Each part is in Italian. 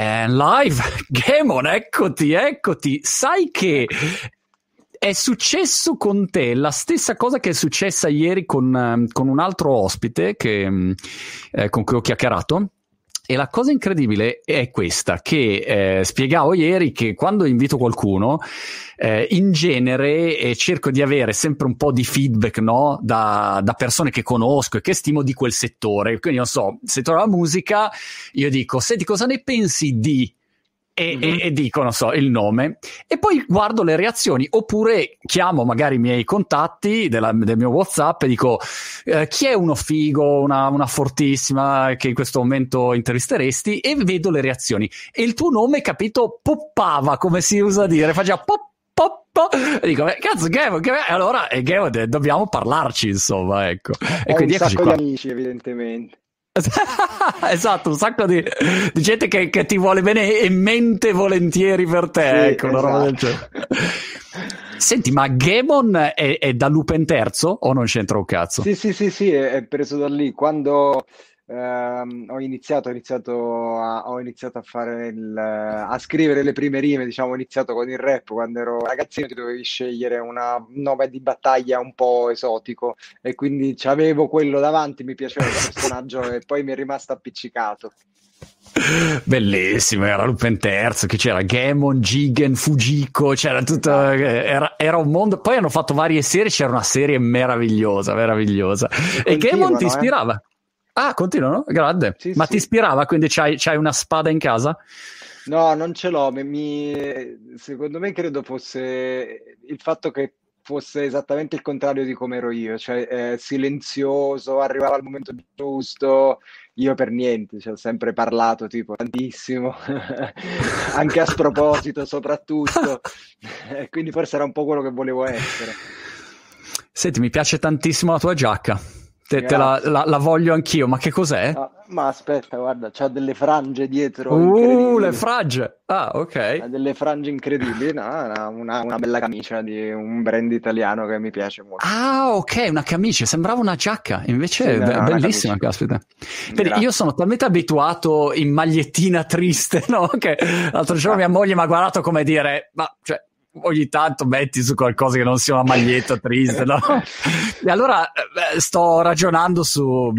And live, Gamon, eccoti, eccoti. Sai che è successo con te la stessa cosa che è successa ieri con, ehm, con un altro ospite che, mm, eh, con cui ho chiacchierato. E la cosa incredibile è questa, che eh, spiegavo ieri che quando invito qualcuno, eh, in genere eh, cerco di avere sempre un po' di feedback no? da, da, persone che conosco e che stimo di quel settore. Quindi, non so, settore della musica, io dico, senti, cosa ne pensi di e, mm-hmm. e, e, dico, non so, il nome e poi guardo le reazioni oppure chiamo magari i miei contatti della, del mio WhatsApp e dico eh, chi è uno figo, una, una, fortissima che in questo momento intervisteresti e vedo le reazioni e il tuo nome, capito, poppava come si usa a dire, faceva pop pop e dico cazzo Gavin, Gavin. allora e Gavin, dobbiamo parlarci insomma ecco e quindi un sacco qua. di amici evidentemente esatto, un sacco di, di gente che, che, ti vuole bene e mente volentieri per te. Sì, ecco, esatto. una roba del genere. Senti, ma Gamon è, è, da Lupin terzo o non c'entra un cazzo? Sì, sì, sì, sì, è, è preso da lì. Quando Uh, ho, iniziato, ho, iniziato a, ho iniziato a fare il, a scrivere le prime rime, diciamo, ho iniziato con il rap quando ero ragazzino, ti dovevi scegliere una nome di battaglia un po' esotico e quindi avevo quello davanti, mi piaceva il personaggio e poi mi è rimasto appiccicato. Bellissimo, era Lupin terzo, che c'era Gamon, Gigan, Fujiko, c'era tutto, era, era, un mondo. Poi hanno fatto varie serie, c'era una serie meravigliosa, meravigliosa. E, Gamon ti eh. ispirava. Eh? Ah, continuano? Grande. Sì, Ma sì. ti ispirava, quindi c'hai, c'hai, una spada in casa? No, non ce l'ho. Mi, secondo me credo fosse il fatto che fosse esattamente il contrario di come ero io, cioè eh, silenzioso, arrivava al momento giusto, io per niente, ci ho sempre parlato tipo tantissimo, anche a sproposito soprattutto, quindi forse era un po' quello che volevo essere. Senti, mi piace tantissimo la tua giacca. Te, te la, la, la, voglio anch'io, ma che cos'è? No, ma aspetta, guarda, c'ha delle frange dietro. Uh, le frange! Ah, ok. Ha delle frange incredibili, no? Una, una, bella camicia di un brand italiano che mi piace molto. Ah, ok, una camicia, sembrava una giacca, invece sì, è be- bellissima, caspita. Vedi, io sono talmente abituato in magliettina triste, no? Che l'altro giorno mia moglie mi ha guardato come dire, ma cioè, ogni tanto metti su qualcosa che non sia una maglietta triste, no? e allora eh, sto ragionando su uh,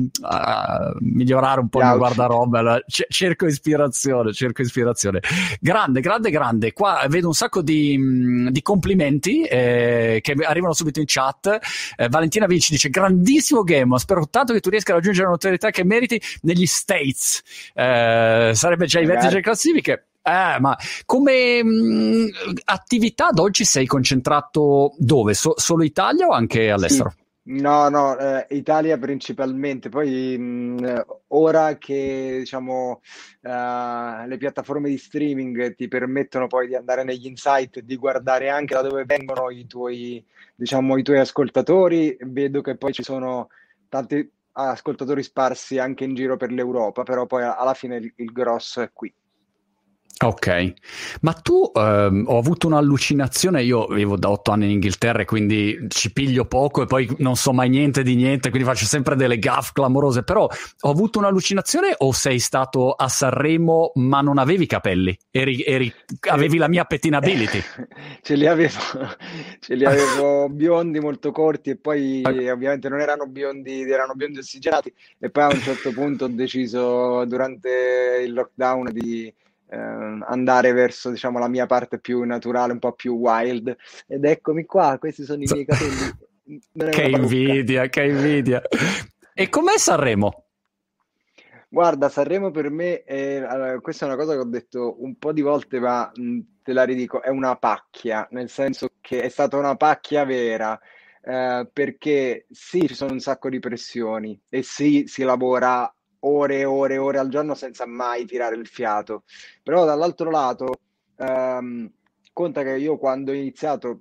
migliorare un po' il mio guardaroba, allora, c- cerco ispirazione, cerco ispirazione. Grande, grande, grande. Qua vedo un sacco di, mm, di complimenti eh, che arrivano subito in chat. Eh, Valentina Vinci dice grandissimo game, spero tanto che tu riesca a raggiungere la notorietà che meriti negli States. Eh, sarebbe già i vertici delle classifiche eh, ma come mh, mm, attività ad oggi sei concentrato dove? So- solo Italia o anche all'estero? Sì. No, no, eh, Italia principalmente. Poi mh, ora che diciamo uh, le piattaforme di streaming ti permettono poi di andare negli insight e di guardare anche da dove vengono i tuoi, diciamo, i tuoi ascoltatori, vedo che poi ci sono tanti ascoltatori sparsi anche in giro per l'Europa, però poi alla fine il, il grosso è qui. Ok, ma tu ehm, ho avuto un'allucinazione, io vivo da otto anni in Inghilterra e quindi ci piglio poco e poi non so mai niente di niente, quindi faccio sempre delle gaff clamorose, però ho avuto un'allucinazione o sei stato a Sanremo ma non avevi capelli, eri, eri, avevi la mia pettinability? ce li avevo, ce li avevo biondi molto corti e poi ovviamente non erano biondi, erano biondi ossigenati e poi a un certo punto ho deciso durante il lockdown di andare verso diciamo la mia parte più naturale, un po' più wild. Ed eccomi qua, questi sono i miei capelli. che invidia, che invidia. E com'è Sanremo? Guarda, Sanremo per me, è, allora, questa è una cosa che ho detto un po' di volte, ma mh, te la ridico, è una pacchia, nel senso che è stata una pacchia vera, eh, perché sì, ci sono un sacco di pressioni e sì, si lavora ore e ore e ore al giorno senza mai tirare il fiato. Però dall'altro lato, ehm, conta che io quando ho iniziato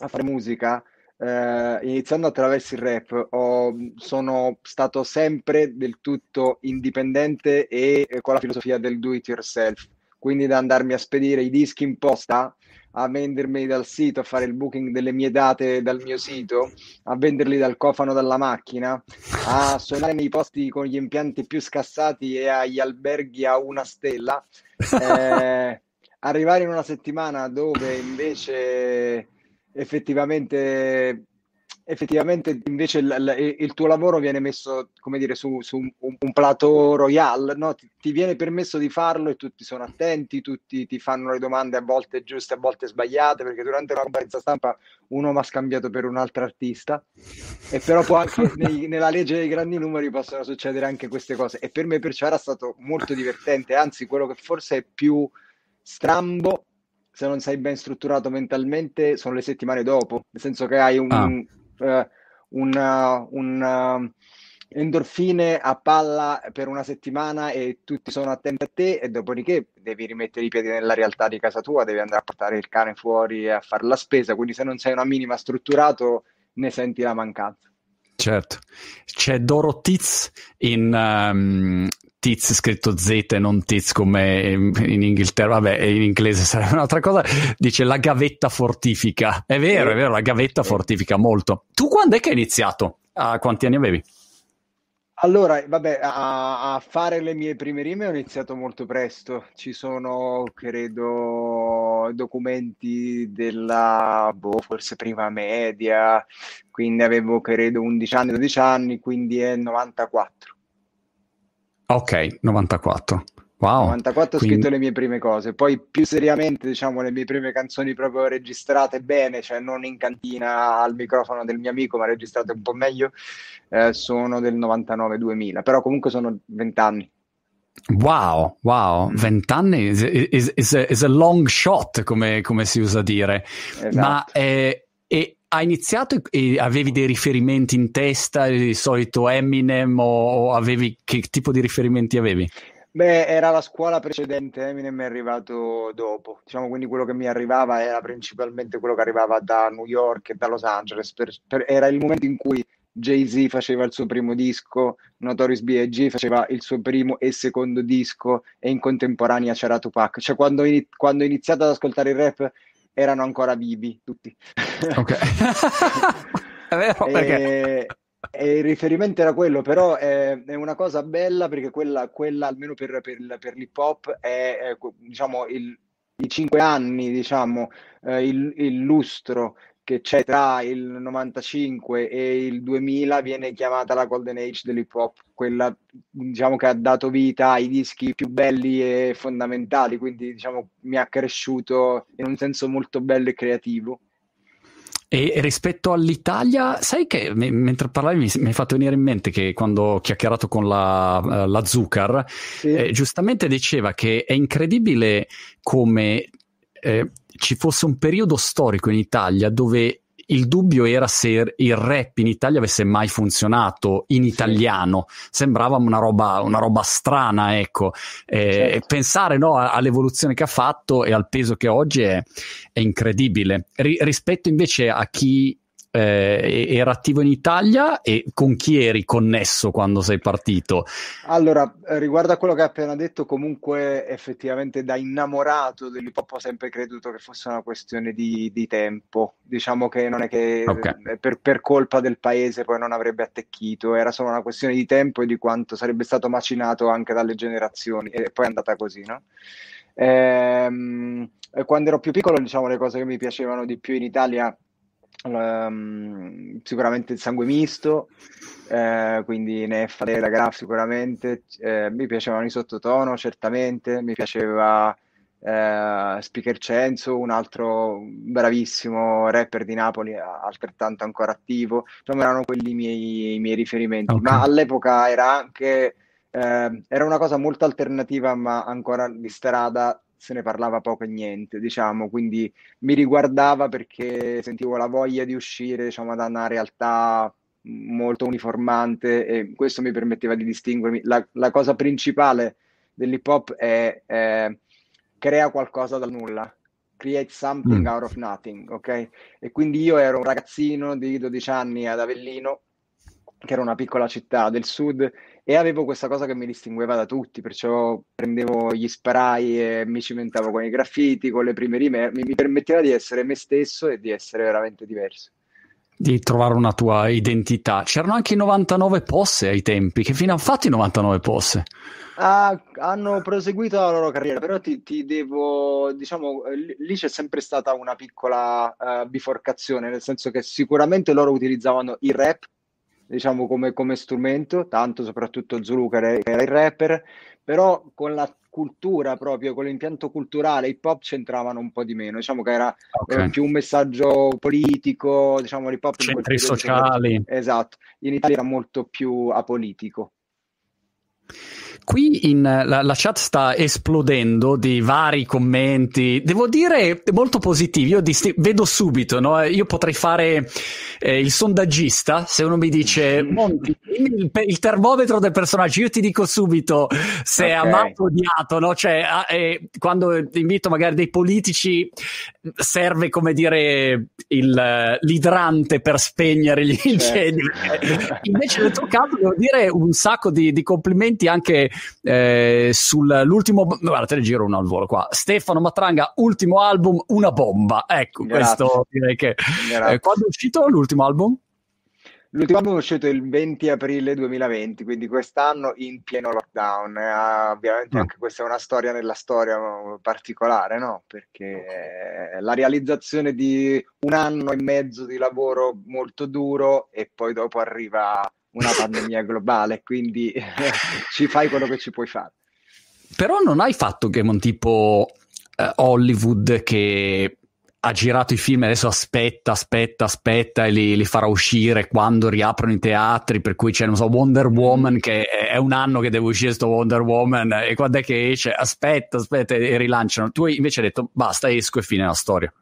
a fare musica, eh, iniziando attraverso il rap, ho, sono stato sempre del tutto indipendente e con la filosofia del do it yourself. Quindi da andarmi a spedire i dischi in posta a vendermi dal sito, a fare il booking delle mie date dal mio sito, a venderli dal cofano dalla macchina, a suonare nei posti con gli impianti più scassati e agli alberghi a una stella, eh, arrivare in una settimana dove invece effettivamente effettivamente invece il, il, tuo lavoro viene messo, come dire, su, su un, un, plateau royal, no? ti, ti, viene permesso di farlo e tutti sono attenti, tutti ti fanno le domande a volte giuste, a volte sbagliate, perché durante una conferenza stampa uno mi ha scambiato per un altro artista, e però poi anche nei, nella legge dei grandi numeri possono succedere anche queste cose, e per me perciò era stato molto divertente, anzi quello che forse è più strambo se non sei ben strutturato mentalmente sono le settimane dopo, nel senso che hai un, ah un, un endorfine a palla per una settimana e tutti sono attenti a te e dopodiché devi rimettere i piedi nella realtà di casa tua, devi andare a portare il cane fuori e a fare la spesa, quindi se non sei una minima strutturato ne senti la mancanza. Certo, c'è Doro Tiz in um, Tiz scritto Z e non Tiz come in Inghilterra, vabbè, in inglese sarebbe un'altra cosa, dice la gavetta fortifica. È vero, è vero, la gavetta fortifica molto. Tu quando è che hai iniziato? A quanti anni avevi? Allora, vabbè, a, a, fare le mie prime rime ho iniziato molto presto. Ci sono, credo, documenti della, boh, forse prima media, quindi avevo, credo, 11 anni, 12 anni, quindi è 94. Ok, 94. Wow. 94 ho Quindi... scritto le mie prime cose, poi più seriamente, diciamo, le mie prime canzoni proprio registrate bene, cioè non in cantina al microfono del mio amico, ma registrate un po' meglio, eh, sono del 99-2000, però comunque sono 20 anni. Wow, wow, 20 mm. anni is, is, is, a, is a, long shot, come, come, si usa dire. Esatto. Ma eh, e hai iniziato e avevi dei riferimenti in testa, di solito Eminem o, o avevi che tipo di riferimenti avevi? Beh, era la scuola precedente, Eminem è arrivato dopo, diciamo quindi quello che mi arrivava era principalmente quello che arrivava da New York e da Los Angeles, per, per, era il momento in cui Jay-Z faceva il suo primo disco, Notorious B.I.G. faceva il suo primo e secondo disco e in contemporanea c'era Tupac, cioè quando, in, quando ho iniziato ad ascoltare il rap erano ancora vivi tutti. Ok. è vero, perché... E, il riferimento era quello, però è, è una cosa bella perché quella, quella almeno per, per, per l'hip hop, è, è diciamo, il, i cinque anni, diciamo, eh, il, il, lustro che c'è tra il 95 e il 2000 viene chiamata la golden age dell'hip hop, quella diciamo che ha dato vita ai dischi più belli e fondamentali, quindi diciamo mi ha cresciuto in un senso molto bello e creativo. E rispetto all'Italia, sai che m- mentre parlavi mi, mi hai fatto venire in mente che quando ho chiacchierato con la, la Zucker, sì. eh, giustamente diceva che è incredibile come eh, ci fosse un periodo storico in Italia dove il dubbio era se il rap in Italia avesse mai funzionato in italiano. Sembrava una roba, una roba strana, ecco. Eh, certo. Pensare no, all'evoluzione che ha fatto e al peso che oggi è, è incredibile. R- rispetto invece a chi eh, era attivo in Italia e con chi eri connesso quando sei partito? Allora, eh, riguardo a quello che hai appena detto, comunque effettivamente da innamorato dell'hip hop ho sempre creduto che fosse una questione di, di tempo. Diciamo che non è che okay. Eh, per, per, colpa del paese poi non avrebbe attecchito, era solo una questione di tempo e di quanto sarebbe stato macinato anche dalle generazioni e poi è andata così, no? Ehm, quando ero più piccolo, diciamo, le cose che mi piacevano di più in Italia Um, sicuramente il sangue misto, eh, quindi Neffa, la Graf sicuramente, eh, mi piacevano i sottotono certamente, mi piaceva eh, Speaker Censo, un altro bravissimo rapper di Napoli, altrettanto ancora attivo, insomma erano quelli i miei, i miei riferimenti, okay. ma all'epoca era anche, eh, era una cosa molto alternativa ma ancora di strada se ne parlava poco e niente, diciamo, quindi mi riguardava perché sentivo la voglia di uscire, diciamo, da una realtà molto uniformante e questo mi permetteva di distinguermi. La, la cosa principale dell'hip hop è, è crea qualcosa dal nulla, create something mm. out of nothing, ok? E quindi io ero un ragazzino di 12 anni ad Avellino, che era una piccola città del sud, e avevo questa cosa che mi distingueva da tutti, perciò prendevo gli spray e mi cimentavo con i graffiti, con le prime rime, mi, mi permetteva di essere me stesso e di essere veramente diverso di trovare una tua identità. C'erano anche i 99 posse ai tempi. Che fine hanno fatto i 99 posse? Ah, hanno proseguito la loro carriera, però ti, ti devo, diciamo, lì c'è sempre stata una piccola uh, biforcazione, nel senso che sicuramente loro utilizzavano il rap, diciamo, come, come strumento, tanto soprattutto Zulu che era, che era il rapper, però con la cultura proprio, con l'impianto culturale, hip hop c'entravano un po' di meno, diciamo che era okay. eh, più un messaggio politico, diciamo l'hip hop centri sociali. Esatto, in Italia era molto più apolitico. Qui in, la, la, chat sta esplodendo di vari commenti, devo dire molto positivi. Io disti- vedo subito, no? io potrei fare eh, il sondaggista. Se uno mi dice Monti, il, il, termometro del personaggio, io ti dico subito se okay. è amato o odiato. No? Cioè, eh, quando invito magari dei politici, serve come dire il, l'idrante per spegnere gli incendi. Certo. Invece, nel tuo caso, devo dire un sacco di, di complimenti anche eh, sull'ultimo. Guarda, te ne giro uno al volo qua. Stefano Matranga, ultimo album, una bomba. Ecco, Grazie. questo direi che. Eh, quando è uscito l'ultimo album? L'ultimo album è uscito il 20 aprile 2020, quindi quest'anno in pieno lockdown. Eh, ovviamente mm. anche questa è una storia nella storia particolare, no? Perché la realizzazione di un anno e mezzo di lavoro molto duro e poi dopo arriva una pandemia globale, quindi ci fai quello che ci puoi fare. Però non hai fatto Game tipo eh, Hollywood che ha girato i film e adesso aspetta, aspetta, aspetta e li, li, farà uscire quando riaprono i teatri, per cui c'è, non so, Wonder Woman che è un anno che deve uscire questo Wonder Woman e quando è che esce? Aspetta, aspetta e rilanciano. Tu invece hai detto basta, esco e fine la storia.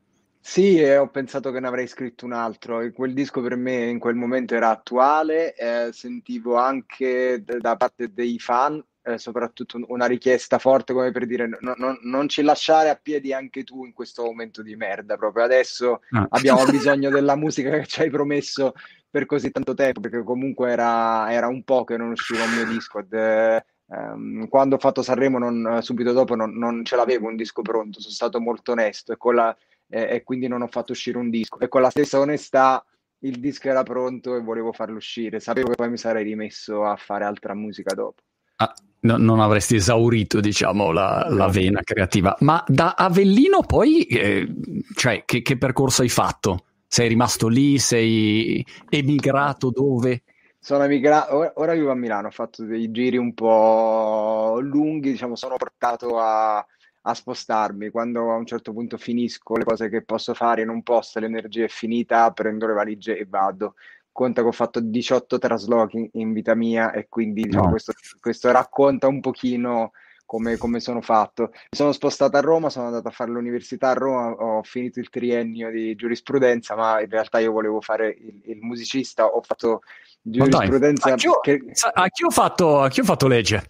Sì, e ho pensato che ne avrei scritto un altro. E quel disco per me in quel momento era attuale, eh, sentivo anche d- da parte dei fan, eh, soprattutto una richiesta forte come per dire no, no, non ci lasciare a piedi anche tu in questo momento di merda. Proprio adesso ah. abbiamo bisogno della musica che ci hai promesso per così tanto tempo, perché comunque era, era un po' che non usciva un mio disco. Ed, eh, ehm, quando ho fatto Sanremo, non, subito dopo, non, non ce l'avevo un disco pronto, sono stato molto onesto e con la eh, e quindi non ho fatto uscire un disco. E con la stessa onestà il disco era pronto e volevo farlo uscire. Sapevo che poi mi sarei rimesso a fare altra musica dopo. Ah, no, non avresti esaurito, diciamo, la, no. la, vena creativa. Ma da Avellino poi, eh, cioè, che, che percorso hai fatto? Sei rimasto lì? Sei emigrato dove? Sono emigrato, ora, ora, vivo a Milano, ho fatto dei giri un po' lunghi, diciamo, sono portato a, a spostarmi. Quando a un certo punto finisco le cose che posso fare in un posto, l'energia è finita, prendo le valigie e vado. Conta che ho fatto 18 traslochi in vita mia e quindi diciamo, no. questo, questo, racconta un pochino come, come, sono fatto. Mi sono spostato a Roma, sono andato a fare l'università a Roma, ho finito il triennio di giurisprudenza, ma in realtà io volevo fare il, il musicista, ho fatto giurisprudenza. Anch'io, che... anch'io, ho fatto, anch'io ho fatto legge.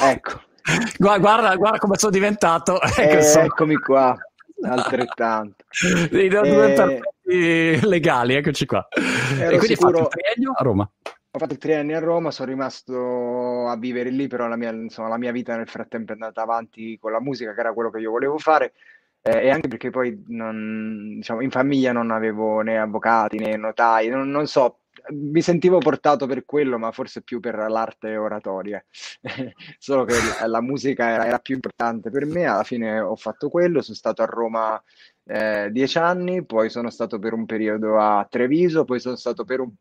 Ecco. Guarda, guarda, come sono diventato. Eh, so. Eccomi qua, altrettanto. I due eh, legali, eccoci qua. E quindi sicuro... hai fatto il triennio a Roma? Ho fatto il triennio a Roma, sono rimasto a vivere lì, però la mia, insomma, la mia vita nel frattempo è andata avanti con la musica, che era quello che io volevo fare. Eh, e anche perché poi non, diciamo, in famiglia non avevo né avvocati né notai, non, non so, mi sentivo portato per quello, ma forse più per l'arte oratoria. Solo che la musica era, era, più importante per me. Alla fine ho fatto quello, sono stato a Roma eh, dieci anni, poi sono stato per un periodo a Treviso, poi sono stato per un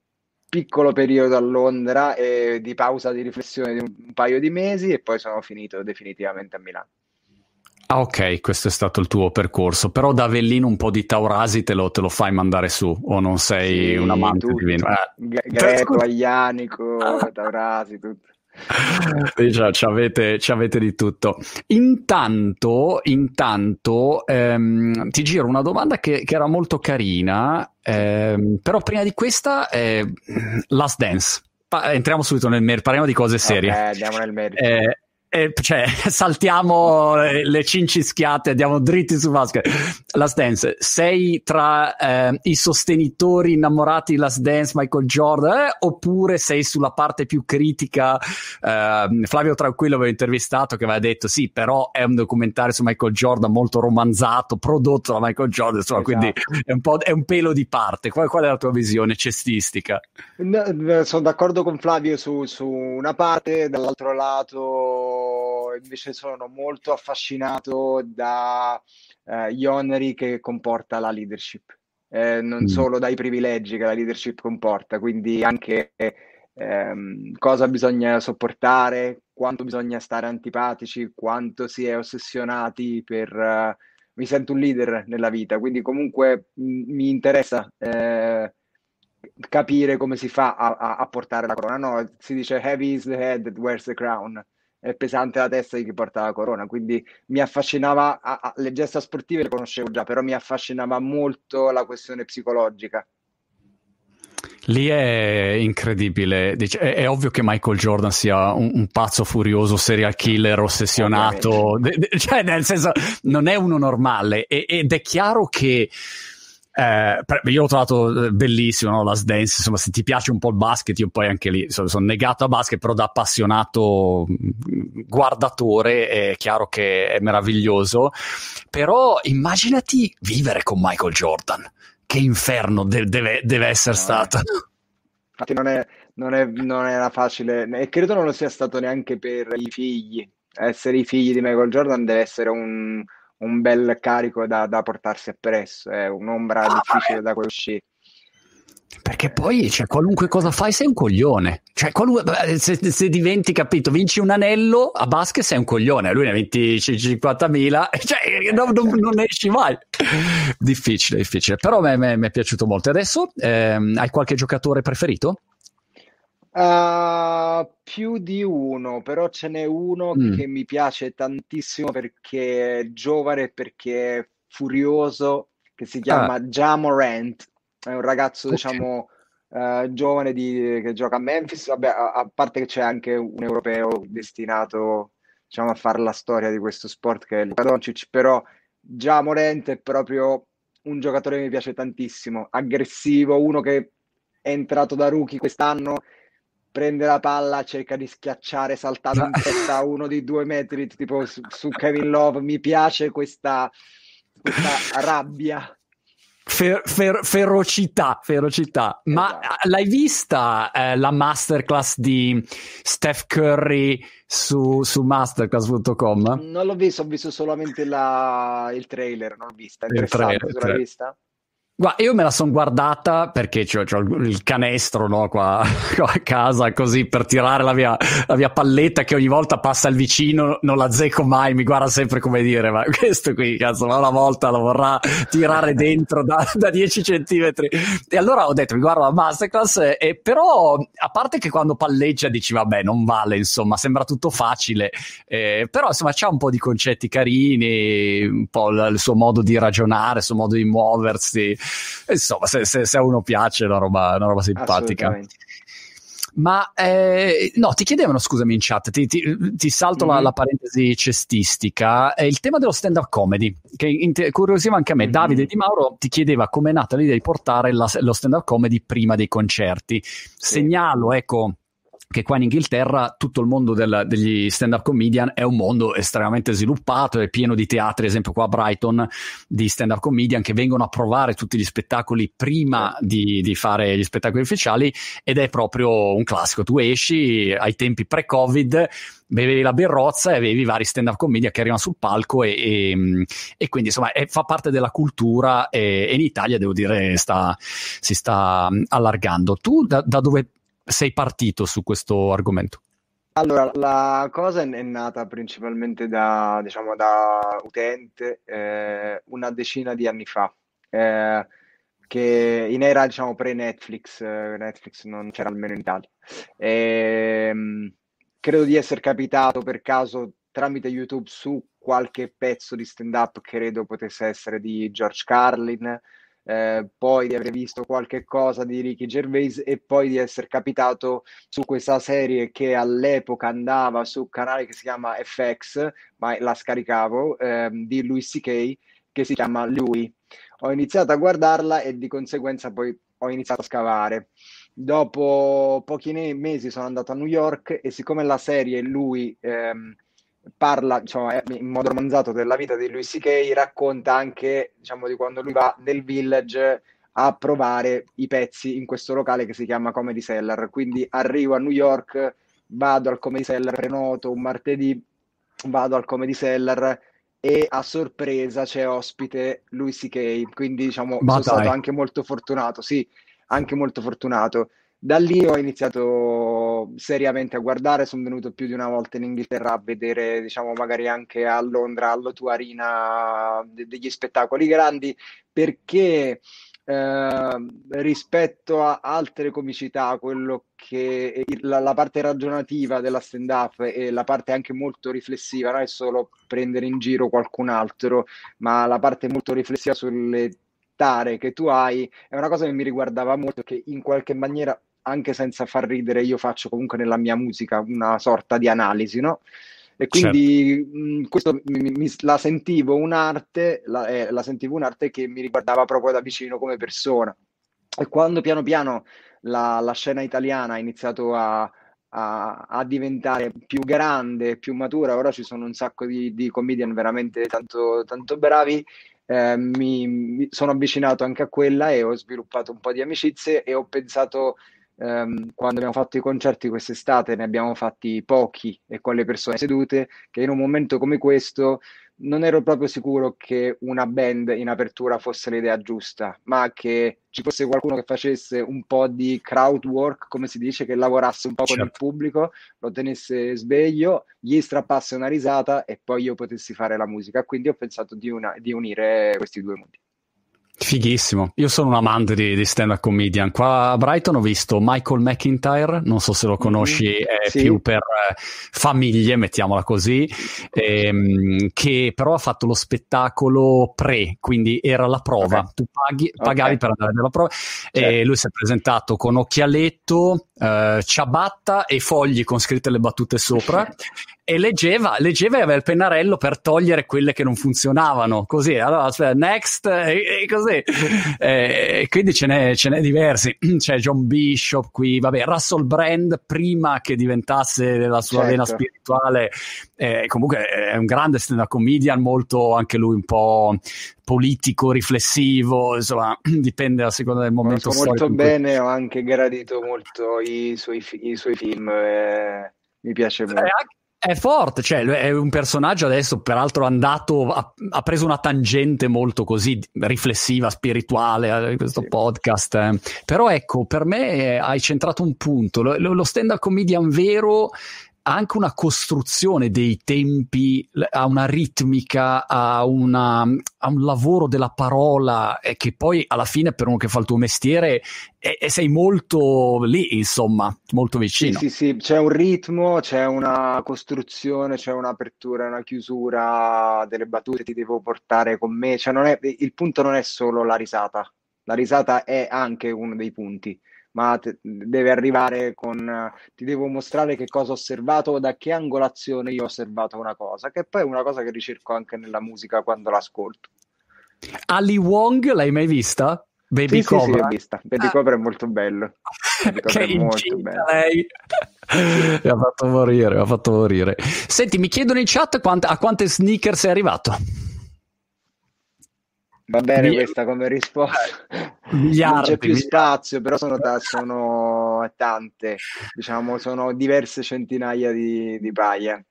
piccolo periodo a Londra e di pausa di riflessione di un, un paio di mesi e poi sono finito definitivamente a Milano. Ah, ok, questo è stato il tuo percorso. Però da Avellino un po' di Taurasi te lo, te lo fai mandare su, o non sei sì, un amante tutto. di vino? Eh. Greco, Aglianico, ah. Taurasi, tutto. Ci, avete, ci, avete, di tutto. Intanto, intanto ehm, ti giro una domanda che, che era molto carina, ehm, però prima di questa, eh, Last Dance. Pa- entriamo subito nel merito, parliamo di cose serie. Okay, andiamo nel merito. Eh, eh, cioè, saltiamo le cincischiate, andiamo dritti su basket. Last Dance, sei tra eh, i sostenitori innamorati di Last Dance, Michael Jordan, eh, oppure sei sulla parte più critica? Eh, Flavio Tranquillo aveva intervistato che aveva detto sì, però è un documentario su Michael Jordan molto romanzato, prodotto da Michael Jordan, insomma, esatto. quindi è un, è un, pelo di parte. Qual, qual, è la tua visione cestistica? No, sono d'accordo con Flavio su, su una parte, dall'altro lato invece sono molto affascinato dagli eh, oneri che comporta la leadership, eh, non mm. solo dai privilegi che la leadership comporta, quindi anche ehm, cosa bisogna sopportare, quanto bisogna stare antipatici, quanto si è ossessionati per... Uh, mi sento un leader nella vita, quindi comunque m- mi interessa eh, capire come si fa a, a, a, portare la corona. No, si dice heavy is the head that wears the crown pesante la testa di chi porta la corona, quindi mi affascinava, a, a, le gesta sportive le conoscevo già, però mi affascinava molto la questione psicologica. Lì è incredibile. È, è, ovvio che Michael Jordan sia un, un pazzo furioso, serial killer, ossessionato. De, de, cioè, nel senso, non è uno normale. E, ed è chiaro che eh, io l'ho trovato eh, bellissimo, no? Last Dance, insomma, se ti piace un po' il basket, io poi anche lì sono, sono negato a basket, però da appassionato mm, guardatore è chiaro che è meraviglioso. Però immaginati vivere con Michael Jordan. Che inferno de- deve, deve, essere no, stato. Infatti non, è, non, è, non era facile, e credo non lo sia stato neanche per i figli. Essere i figli di Michael Jordan deve essere un un bel carico da, da portarsi appresso, è un'ombra ah, difficile da uscire. Perché poi, cioè, qualunque cosa fai, sei un coglione. Cioè, se, se, diventi, capito, vinci un anello a basket, sei un coglione. Lui ne ha 20 50.000, cioè, non, non, non, esci mai. difficile, difficile. Però mi è piaciuto molto. Adesso, ehm, hai qualche giocatore preferito? Uh, più di uno, però ce n'è uno mm. che mi piace tantissimo perché è giovane e perché è furioso, che si chiama ah. Jamorant. È un ragazzo, okay. diciamo, uh, giovane di, che gioca a Memphis. Vabbè, a, a, parte che c'è anche un europeo destinato, diciamo, a fare la storia di questo sport che è Luka Doncic, però Jamorant è proprio un giocatore che mi piace tantissimo, aggressivo, uno che è entrato da rookie quest'anno prende la palla, cerca di schiacciare saltando in testa uno di due metri, tipo su, su Kevin Love. Mi piace questa, questa rabbia. Fer, fer, ferocità, ferocità. Esatto. Ma l'hai vista eh, la masterclass di Steph Curry su, su masterclass.com? Non l'ho visto, ho visto solamente la, il trailer, non l'ho vista. Il trailer, l'hai vista? Guarda, io me la sono guardata perché ho il canestro no, qua, qua, a casa così per tirare la mia, la mia, palletta che ogni volta passa il vicino, non la zecco mai, mi guarda sempre come dire, ma questo qui, cazzo, ma una volta lo vorrà tirare dentro da, da 10 centimetri. E allora ho detto, mi guardo la masterclass, e però a parte che quando palleggia dici, vabbè, non vale, insomma, sembra tutto facile, eh, però insomma c'ha un po' di concetti carini, un po' il, il suo modo di ragionare, il suo modo di muoversi insomma, se, se, se, a uno piace è una roba, una roba simpatica. Ma eh, no, ti chiedevano, scusami in chat, ti, ti, ti salto mm-hmm. la, la, parentesi cestistica, è il tema dello stand-up comedy, che incuriosiva anche a me. Mm-hmm. Davide Di Mauro ti chiedeva come è nata l'idea di portare la, lo stand-up comedy prima dei concerti. Sì. Segnalo, ecco, che qua in Inghilterra tutto il mondo del, degli stand-up comedian è un mondo estremamente sviluppato, è pieno di teatri, ad esempio qua a Brighton, di stand-up comedian che vengono a provare tutti gli spettacoli prima di, di fare gli spettacoli ufficiali ed è proprio un classico. Tu esci ai tempi pre-Covid, bevevi la berrozza e avevi vari stand-up comedian che arrivano sul palco e, e, e quindi insomma è, fa parte della cultura e, e, in Italia devo dire sta, si sta allargando. Tu da, da dove sei partito su questo argomento? Allora, la cosa è nata principalmente da, diciamo, da utente eh, una decina di anni fa, eh, che in era, diciamo, pre-Netflix, eh, Netflix non c'era almeno in Italia. E, ehm, credo di essere capitato per caso tramite YouTube su qualche pezzo di stand-up, credo potesse essere di George Carlin, eh, poi di aver visto qualche cosa di Ricky Gervais e poi di essere capitato su questa serie che all'epoca andava su un canale che si chiama FX, ma la scaricavo, ehm, di Louis C.K., che si chiama Lui. Ho iniziato a guardarla e di conseguenza poi ho iniziato a scavare. Dopo pochi mesi sono andato a New York e siccome la serie lui ehm, parla diciamo, in modo romanzato della vita di Louis C.K., racconta anche diciamo, di quando lui va nel village a provare i pezzi in questo locale che si chiama Comedy Cellar. Quindi arrivo a New York, vado al Comedy Cellar, prenoto un martedì, vado al Comedy Cellar e a sorpresa c'è ospite Louis C.K. Quindi diciamo Ma sono dai. stato anche molto fortunato, sì, anche molto fortunato. Da lì ho iniziato seriamente a guardare, sono venuto più di una volta in Inghilterra a vedere, diciamo, magari anche a Londra, all'O2 Arena, degli spettacoli grandi, perché eh, rispetto a altre comicità, quello che la, la, parte ragionativa della stand up e la parte anche molto riflessiva, non è solo prendere in giro qualcun altro, ma la parte molto riflessiva sulle che tu hai è una cosa che mi riguardava molto, che in qualche maniera anche senza far ridere, io faccio comunque nella mia musica una sorta di analisi, no? E quindi certo. mh, questo mi, mi, la sentivo un'arte, la, eh, la sentivo un'arte che mi riguardava proprio da vicino come persona. E quando piano piano la, la scena italiana ha iniziato a, a, a, diventare più grande, più matura, ora ci sono un sacco di, di comedian veramente tanto, tanto bravi, eh, mi, mi, sono avvicinato anche a quella e ho sviluppato un po' di amicizie e ho pensato ehm, quando abbiamo fatto i concerti quest'estate, ne abbiamo fatti pochi e con le persone sedute, che in un momento come questo non ero proprio sicuro che una band in apertura fosse l'idea giusta, ma che ci fosse qualcuno che facesse un po' di crowd work, come si dice, che lavorasse un po' certo. con il certo. pubblico, lo tenesse sveglio, gli strappasse una risata e poi io potessi fare la musica. Quindi ho pensato di, una, di unire questi due mondi. Fighissimo, io sono un amante di, di stand-up comedian. Qua a Brighton ho visto Michael McIntyre, non so se lo conosci, mm-hmm. è sì. più per eh, famiglie, mettiamola così, ehm, che però ha fatto lo spettacolo pre, quindi era la prova. Okay. Tu paghi, pagavi okay. per andare nella prova certo. e lui si è presentato con occhialetto, eh, ciabatta e fogli con scritte le battute sopra e leggeva, leggeva e aveva il pennarello per togliere quelle che non funzionavano. Così, allora, aspetta, next, e, e così. E, quindi ce n'è, ce n'è diversi. C'è John Bishop qui, vabbè, Russell Brand prima che diventasse la sua certo. vena spirituale. Eh, comunque è un grande stand-up comedian, molto anche lui un po' politico, riflessivo, insomma, dipende a seconda del momento. Molto, molto bene, ho anche gradito molto i suoi, i suoi film. Eh, mi piace molto. Eh, è forte, cioè è un personaggio adesso, peraltro andato, ha, ha preso una tangente molto così riflessiva, spirituale, eh, questo sì. podcast. Eh. Però ecco, per me eh, hai centrato un punto, lo, lo stand-up comedian vero ha anche una costruzione dei tempi, ha una ritmica, ha, una, ha un lavoro della parola e che poi alla fine per uno che fa il tuo mestiere e, e sei molto lì, insomma, molto vicino. Sì, sì, sì, c'è un ritmo, c'è una costruzione, c'è un'apertura, una chiusura delle battute, ti devo portare con me, cioè non è, il punto non è solo la risata, la risata è anche uno dei punti ma te, deve arrivare con ti devo mostrare che cosa ho osservato, da che angolazione io ho osservato una cosa, che poi è una cosa che ricerco anche nella musica quando l'ascolto. Ali Wong l'hai mai vista? Baby sì, Cobra. Sì, sì, l'ho vista. Baby ah. Cobra è molto bello. che è molto bello. lei. mi ha fatto morire, mi ha fatto morire. Senti, mi chiedono in chat quante, a quante sneaker sei arrivato. Va bene questa come risposta. Miliardi, non c'è più miliardi. spazio, però sono, t- sono, tante, diciamo, sono diverse centinaia di, di paia.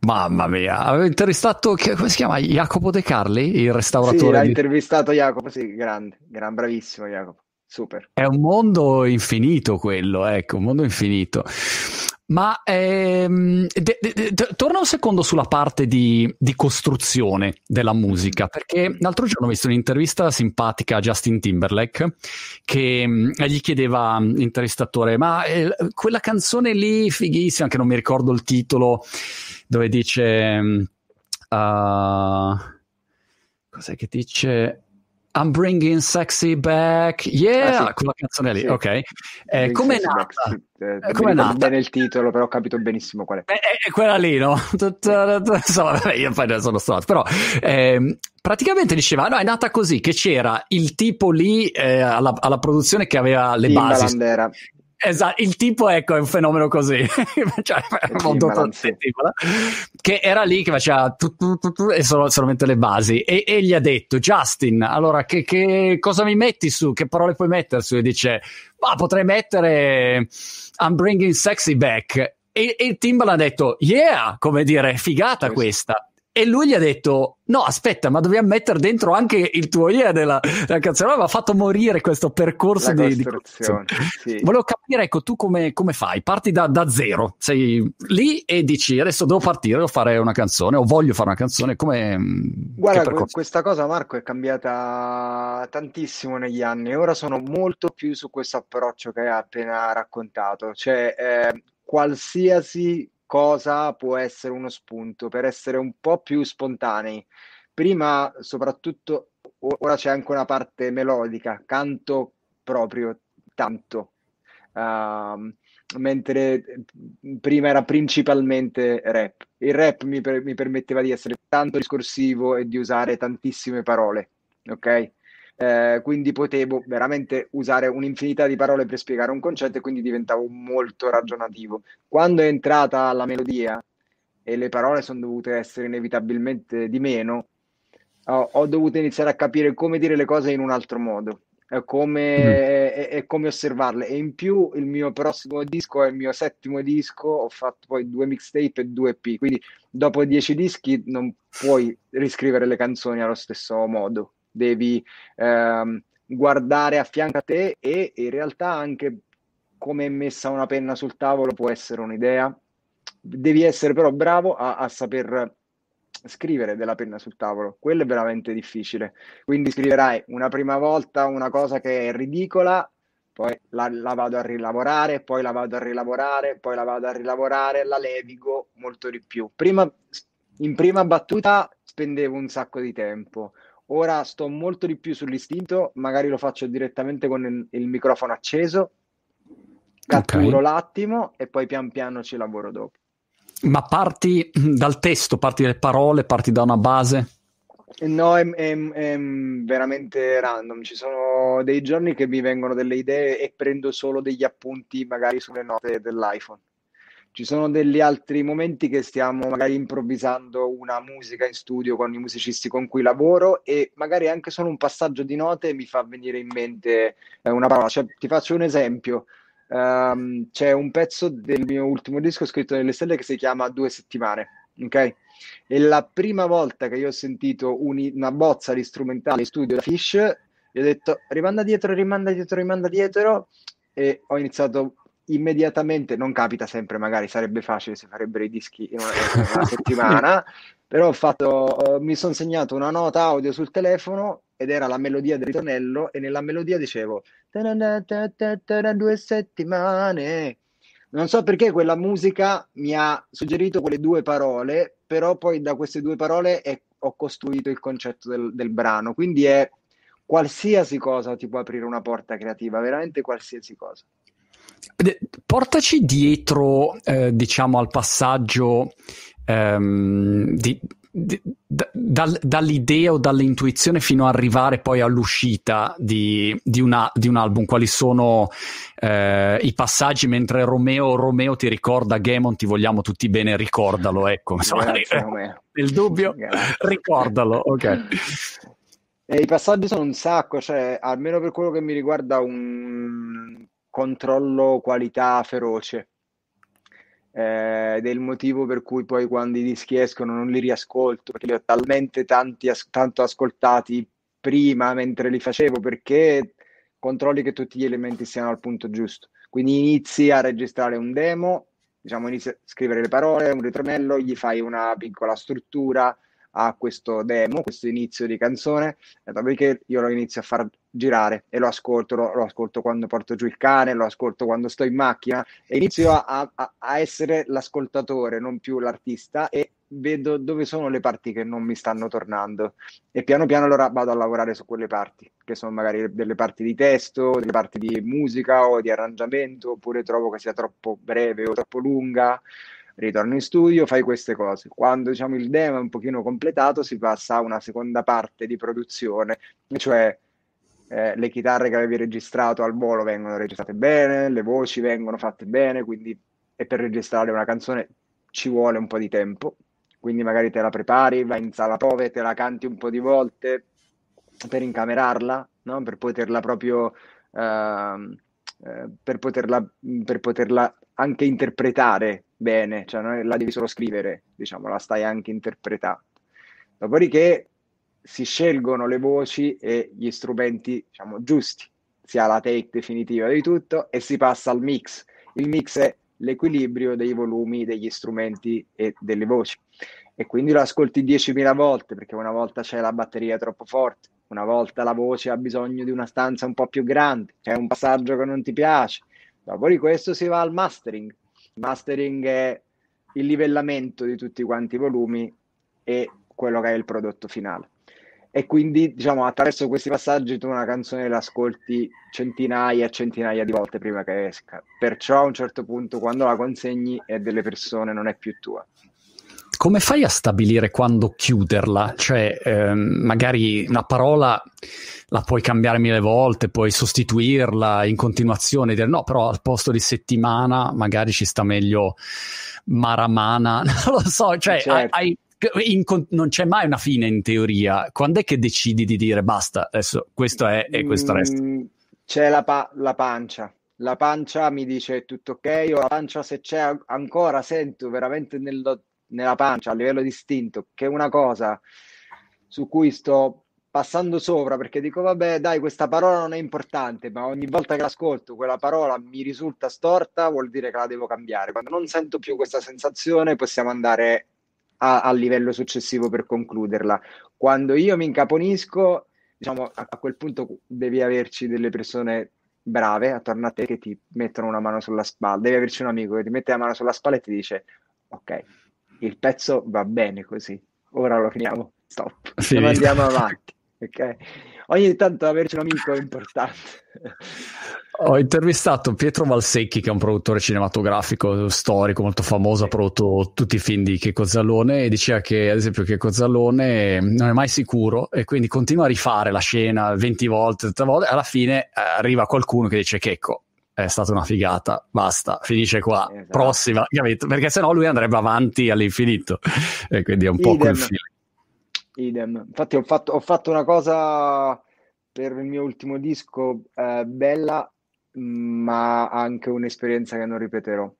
Mamma mia, avevo intervistato, come si chiama? Jacopo De Carli, il restauratore? Sì, l'ha di... intervistato Jacopo, sì, grande, gran, bravissimo Jacopo, super. È un mondo infinito quello, ecco, un mondo infinito. Ma ehm, de, de, de, torna un secondo sulla parte di, di, costruzione della musica, perché l'altro giorno ho visto un'intervista simpatica a Justin Timberlake che mh, mm, gli chiedeva l'intervistatore, ma eh, quella canzone lì fighissima, che non mi ricordo il titolo, dove dice... Uh, cos'è che dice? I'm bringing sexy back, yeah, ah, sì. quella canzone lì, sì. ok. Eh, come è nata? Back, eh, come è nata? bene il titolo, però ho capito benissimo qual è. È, è quella lì, no? Insomma, io poi ne sono stato, però eh, praticamente diceva, no, è nata così, che c'era il tipo lì eh, alla, alla, produzione che aveva le Timbaland basi. Era. Esatto, il tipo ecco è un fenomeno così, cioè, che era lì che faceva tu, tu, tu, e solo, solamente le basi. E, e, gli ha detto Justin, allora che, che, cosa mi metti su, che parole puoi mettere su? E dice, ma potrei mettere I'm bringing sexy back. E, e Timbaland ha detto yeah, come dire, figata questa e lui gli ha detto: No, aspetta, ma dobbiamo mettere dentro anche il tuo idea della, della canzone. Ha fatto morire questo percorso di, di sì. Volevo capire, ecco, tu come, come fai? Parti da, da, zero, sei lì e dici adesso devo partire, devo fare una canzone o voglio fare una canzone. Come, Guarda, questa cosa, Marco, è cambiata tantissimo negli anni. Ora sono molto più su questo approccio che hai appena raccontato. Cioè, eh, qualsiasi cosa può essere uno spunto per essere un po' più spontanei. Prima, soprattutto, ora c'è anche una parte melodica, canto proprio tanto. Uh, mentre prima era principalmente rap. Il rap mi, per- mi permetteva di essere tanto discorsivo e di usare tantissime parole, ok? Eh, quindi potevo veramente usare un'infinità di parole per spiegare un concetto e quindi diventavo molto ragionativo. Quando è entrata la melodia e le parole sono dovute essere inevitabilmente di meno, ho, ho dovuto iniziare a capire come dire le cose in un altro modo. Come, mm. e, e, come osservarle e in più il mio prossimo disco è il mio settimo disco ho fatto poi due mixtape e due EP quindi dopo dieci dischi non puoi riscrivere le canzoni allo stesso modo devi ehm, guardare a fianco a te e in realtà anche come è messa una penna sul tavolo può essere un'idea. Devi essere però bravo a, a saper scrivere della penna sul tavolo, quello è veramente difficile. Quindi scriverai una prima volta una cosa che è ridicola, poi la, la, vado a rilavorare, poi la vado a rilavorare, poi la vado a rilavorare, la levigo molto di più. Prima, in prima battuta spendevo un sacco di tempo, Ora sto molto di più sull'istinto, magari lo faccio direttamente con il, microfono acceso, catturo okay. l'attimo e poi pian piano ci lavoro dopo. Ma parti dal testo, parti dalle parole, parti da una base? No, è, è, è, veramente random. Ci sono dei giorni che mi vengono delle idee e prendo solo degli appunti, magari sulle note dell'iPhone. Ci sono degli altri momenti che stiamo magari improvvisando una musica in studio con i musicisti con cui lavoro e magari anche solo un passaggio di note mi fa venire in mente eh, una parola. Cioè, ti faccio un esempio. Um, c'è un pezzo del mio ultimo disco scritto nelle stelle che si chiama Due settimane, ok? E la prima volta che io ho sentito un, una bozza di strumentale in studio da Fish, gli ho detto rimanda dietro, rimanda dietro, rimanda dietro e ho iniziato immediatamente, non capita sempre, magari sarebbe facile se farebbero i dischi in una, in una settimana, però ho fatto, uh, mi sono segnato una nota audio sul telefono ed era la melodia del ritornello e nella melodia dicevo due settimane. Non so perché quella musica mi ha suggerito quelle due parole, però poi da queste due parole è, ho costruito il concetto del, del brano, quindi è qualsiasi cosa ti può aprire una porta creativa, veramente qualsiasi cosa. Portaci dietro, eh, diciamo, al passaggio ehm, di, di, da, dal, dall'idea o dall'intuizione fino ad arrivare poi all'uscita di, di, una, di un album. Quali sono eh, i passaggi mentre Romeo, Romeo ti ricorda Gamon, ti vogliamo tutti bene, ricordalo. Ecco, insomma, nel dubbio, Grazie. ricordalo. Ok. E I passaggi sono un sacco, cioè almeno per quello che mi riguarda un controllo qualità feroce. Eh, è il motivo per cui poi quando i dischi escono non li riascolto perché li ho talmente tanti, as- tanto ascoltati prima mentre li facevo perché controlli che tutti gli elementi siano al punto giusto. Quindi inizi a registrare un demo, diciamo inizi a scrivere le parole, un ritornello, gli fai una piccola struttura, a questo demo, questo inizio di canzone, e dopodiché io lo inizio a far girare e lo ascolto, lo, lo, ascolto quando porto giù il cane, lo ascolto quando sto in macchina e inizio a, a, a essere l'ascoltatore, non più l'artista e vedo dove sono le parti che non mi stanno tornando e piano piano allora vado a lavorare su quelle parti, che sono magari delle parti di testo, delle parti di musica o di arrangiamento, oppure trovo che sia troppo breve o troppo lunga, ritorno in studio, fai queste cose. Quando diciamo il demo è un pochino completato, si passa a una seconda parte di produzione, cioè eh, le chitarre che avevi registrato al volo vengono registrate bene, le voci vengono fatte bene, quindi e per registrare una canzone ci vuole un po' di tempo, quindi magari te la prepari, vai in sala prove, te la canti un po' di volte per incamerarla, no? per poterla proprio uh, per, poterla, per poterla anche interpretare bene, cioè non la devi solo scrivere, diciamo, la stai anche interpretando. Dopodiché si scelgono le voci e gli strumenti, diciamo, giusti, si ha la take definitiva di tutto e si passa al mix. Il mix è l'equilibrio dei volumi degli strumenti e delle voci. E quindi lo ascolti 10.000 volte perché una volta c'è la batteria troppo forte, una volta la voce ha bisogno di una stanza un po' più grande, c'è un passaggio che non ti piace. Dopo di questo si va al mastering. Il mastering è il livellamento di tutti quanti i volumi e quello che è il prodotto finale e quindi diciamo attraverso questi passaggi tu una canzone la ascolti centinaia e centinaia di volte prima che esca perciò a un certo punto quando la consegni è delle persone non è più tua come fai a stabilire quando chiuderla? Cioè, ehm, magari una parola la puoi cambiare mille volte, puoi sostituirla in continuazione, dire no, però al posto di settimana magari ci sta meglio maramana, non lo so, cioè certo. hai, in, non c'è mai una fine in teoria. Quando è che decidi di dire basta, adesso questo è e questo resta? Mm, c'è la, pa- la pancia. La pancia mi dice tutto ok, o la pancia se c'è ancora, sento veramente nello, nella pancia a livello distinto che è una cosa su cui sto passando sopra perché dico vabbè dai questa parola non è importante ma ogni volta che l'ascolto quella parola mi risulta storta vuol dire che la devo cambiare quando non sento più questa sensazione possiamo andare a, a livello successivo per concluderla. Quando io mi incaponisco, diciamo, a, a quel punto devi averci delle persone brave attorno a te che ti mettono una mano sulla spalla, devi averci un amico che ti mette la mano sulla spalla e ti dice ok, il pezzo va bene così, ora lo finiamo, stop, sì. non andiamo avanti, ok? Ogni tanto averci un amico è importante. Ho intervistato Pietro Valsecchi, che è un produttore cinematografico storico molto famoso, ha prodotto tutti i film di Checco Zallone e diceva che, ad esempio, Checco Zallone non è mai sicuro e quindi continua a rifare la scena 20 volte, 30 volte, alla fine eh, arriva qualcuno che dice Checco, è stata una figata, basta, finisce qua, esatto. prossima, capito? Perché sennò lui andrebbe avanti all'infinito e quindi è un po' quel film. Idem. Infatti ho fatto, ho fatto una cosa per il mio ultimo disco eh, bella ma anche un'esperienza che non ripeterò.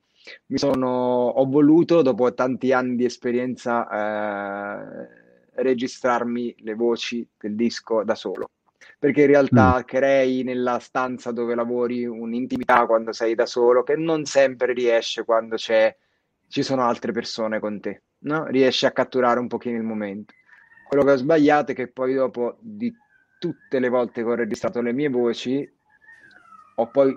Mi sono, ho voluto, dopo tanti anni di esperienza, eh, registrarmi le voci del disco da solo. Perché in realtà mm. crei nella stanza dove lavori un'intimità quando sei da solo che non sempre riesce quando c'è, ci sono altre persone con te. No? Riesci a catturare un pochino il momento. Quello che ho sbagliato è che poi dopo di tutte le volte che ho registrato le mie voci ho poi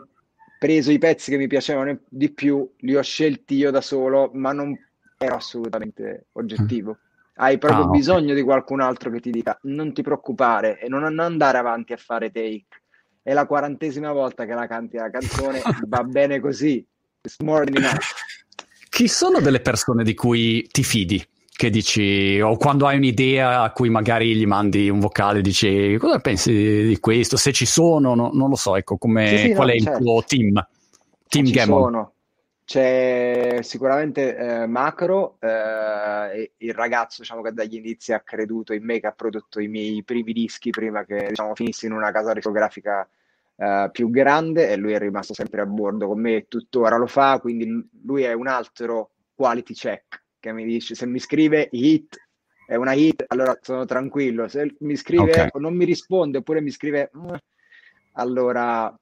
preso i pezzi che mi piacevano di più, li ho scelti io da solo, ma non ero assolutamente oggettivo. Hai proprio ah, bisogno okay. di qualcun altro che ti dica non ti preoccupare e non andare avanti a fare take. È la quarantesima volta che la canti la canzone, va bene così. It's more than enough. Chi sono delle persone di cui ti fidi? Che dici, o quando hai un'idea a cui magari gli mandi un vocale, dici cosa pensi di questo? Se ci sono, no, non lo so, ecco, come, sì, sì, qual no, è certo. il tuo team? Team Gammon. C'è sicuramente eh, Macro, eh, il ragazzo diciamo, che dagli inizi ha creduto in me, che ha prodotto i miei primi dischi prima che diciamo, finissi in una casa discografica eh, più grande e lui è rimasto sempre a bordo con me e tuttora lo fa, quindi lui è un altro quality check che mi dice se mi scrive hit è una hit, allora sono tranquillo. Se mi scrive okay. o non mi risponde oppure mi scrive mm", allora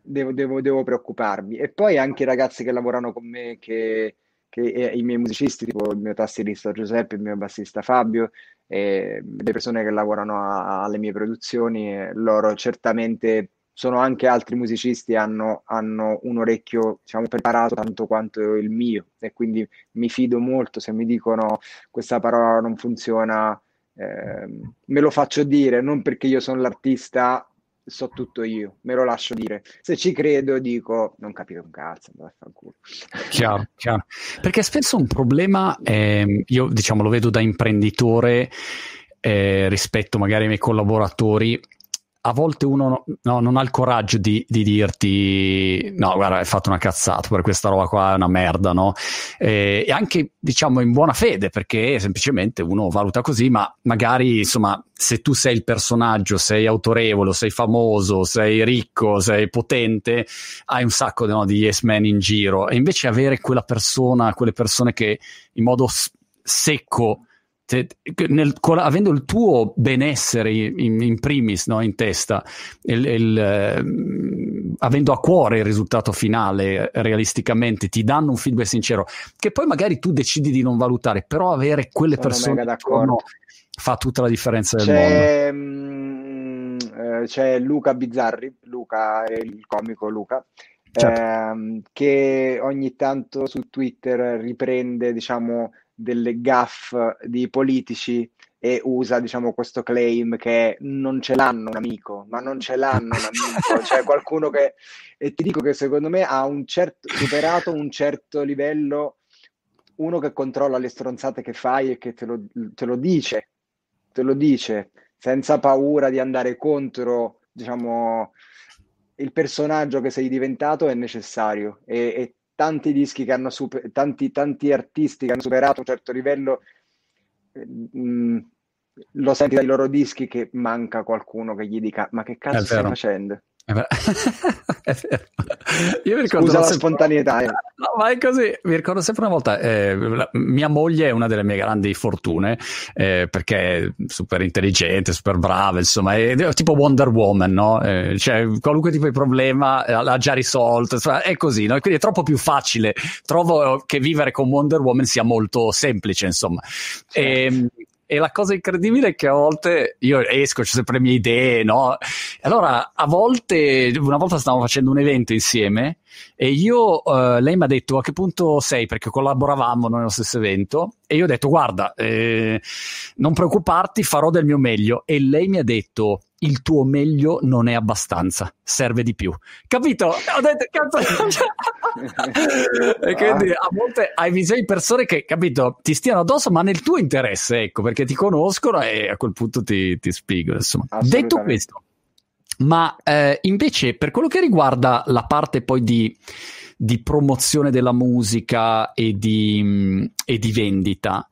devo, devo, devo, preoccuparmi. E poi anche i ragazzi che lavorano con me, che, che i miei musicisti, tipo il mio tastierista Giuseppe, il mio bassista Fabio, le persone che lavorano a, alle mie produzioni, loro certamente sono anche altri musicisti hanno, hanno un orecchio diciamo, preparato tanto quanto il mio e quindi mi fido molto se mi dicono questa parola non funziona, eh, me lo faccio dire, non perché io sono l'artista, so tutto io, me lo lascio dire. Se ci credo dico non capito un cazzo, vaffanculo. Chiaro, chiaro. Perché spesso un problema, eh, io diciamo lo vedo da imprenditore eh, rispetto magari ai miei collaboratori, a volte uno no, non ha il coraggio di, di, dirti no guarda hai fatto una cazzata per questa roba qua è una merda no? E, e, anche diciamo in buona fede perché semplicemente uno valuta così ma magari insomma se tu sei il personaggio sei autorevole sei famoso sei ricco sei potente hai un sacco no, di yes men in giro. E invece avere quella persona quelle persone che in modo secco te, nel, avendo il tuo benessere in, in primis no, in testa, il, il, eh, avendo a cuore il risultato finale realisticamente, ti danno un feedback sincero, che poi magari tu decidi di non valutare, però avere quelle Sono persone attorno fa tutta la differenza del c'è, mondo. Mh, mm, eh, c'è Luca Bizzarri, Luca il comico Luca. Certo. Ehm, che ogni tanto su Twitter riprende diciamo delle gaff di politici e usa diciamo questo claim che non ce l'hanno un amico ma non ce l'hanno un amico. Cioè qualcuno che e ti dico che secondo me ha un certo superato un certo livello uno che controlla le stronzate che fai e che te lo, te lo dice te lo dice senza paura di andare contro diciamo il personaggio che sei diventato è necessario e, e tanti dischi che hanno super, tanti, tanti artisti che hanno superato un certo livello mh, mm, lo senti dai loro dischi che manca qualcuno che gli dica ma che cazzo stai facendo? È vero. Io mi ricordo Scusa la spontaneità. Eh. No, ma è così. Mi ricordo sempre una volta, eh, mia moglie è una delle mie grandi fortune eh, perché è super intelligente, super brava, insomma, è, è tipo Wonder Woman, no? Eh, cioè, qualunque tipo di problema eh, l'ha già risolto, insomma, è così, no? quindi è troppo più facile. Trovo che vivere con Wonder Woman sia molto semplice, insomma. Certo. E, ehm, e la cosa incredibile è che a volte io esco, ho sempre le mie idee, no? Allora, a volte, una volta stavamo facendo un evento insieme e io, uh, lei mi ha detto a che punto sei perché collaboravamo nello stesso evento e io ho detto guarda, eh, non preoccuparti, farò del mio meglio e lei mi ha detto il tuo meglio non è abbastanza, serve di più. Capito? Ho detto, cazzo. e quindi a volte hai bisogno di persone che, capito, ti stiano addosso, ma nel tuo interesse, ecco, perché ti conoscono e a quel punto ti, ti spiego. Insomma. Detto questo, ma eh, invece per quello che riguarda la parte poi di di promozione della musica e di, mm, e di vendita.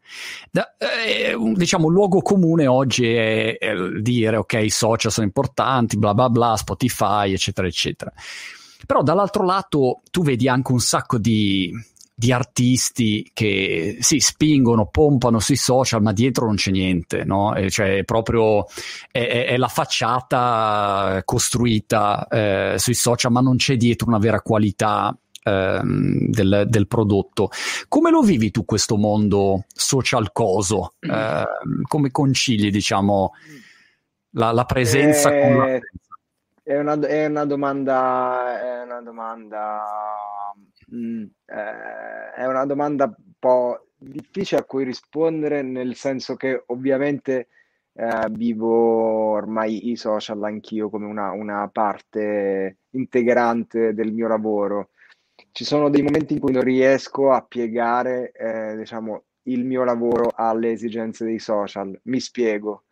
Da, eh, diciamo, un luogo comune oggi è, è dire ok, i social sono importanti, bla bla bla, Spotify, eccetera, eccetera. Però dall'altro lato tu vedi anche un sacco di, di artisti che si spingono, pompano sui social, ma dietro non c'è niente, no? cioè, è proprio è, è la facciata costruita eh, sui social, ma non c'è dietro una vera qualità ehm, del, del, prodotto. Come lo vivi tu questo mondo social coso? Eh, come concili, diciamo, la, la presenza eh, con la... È una, è una domanda, è una domanda, mm, eh, è una domanda un po' difficile a cui rispondere, nel senso che ovviamente eh, vivo ormai i social anch'io come una, una, parte integrante del mio lavoro ci sono dei momenti in cui non riesco a piegare, eh, diciamo, il mio lavoro alle esigenze dei social. Mi spiego.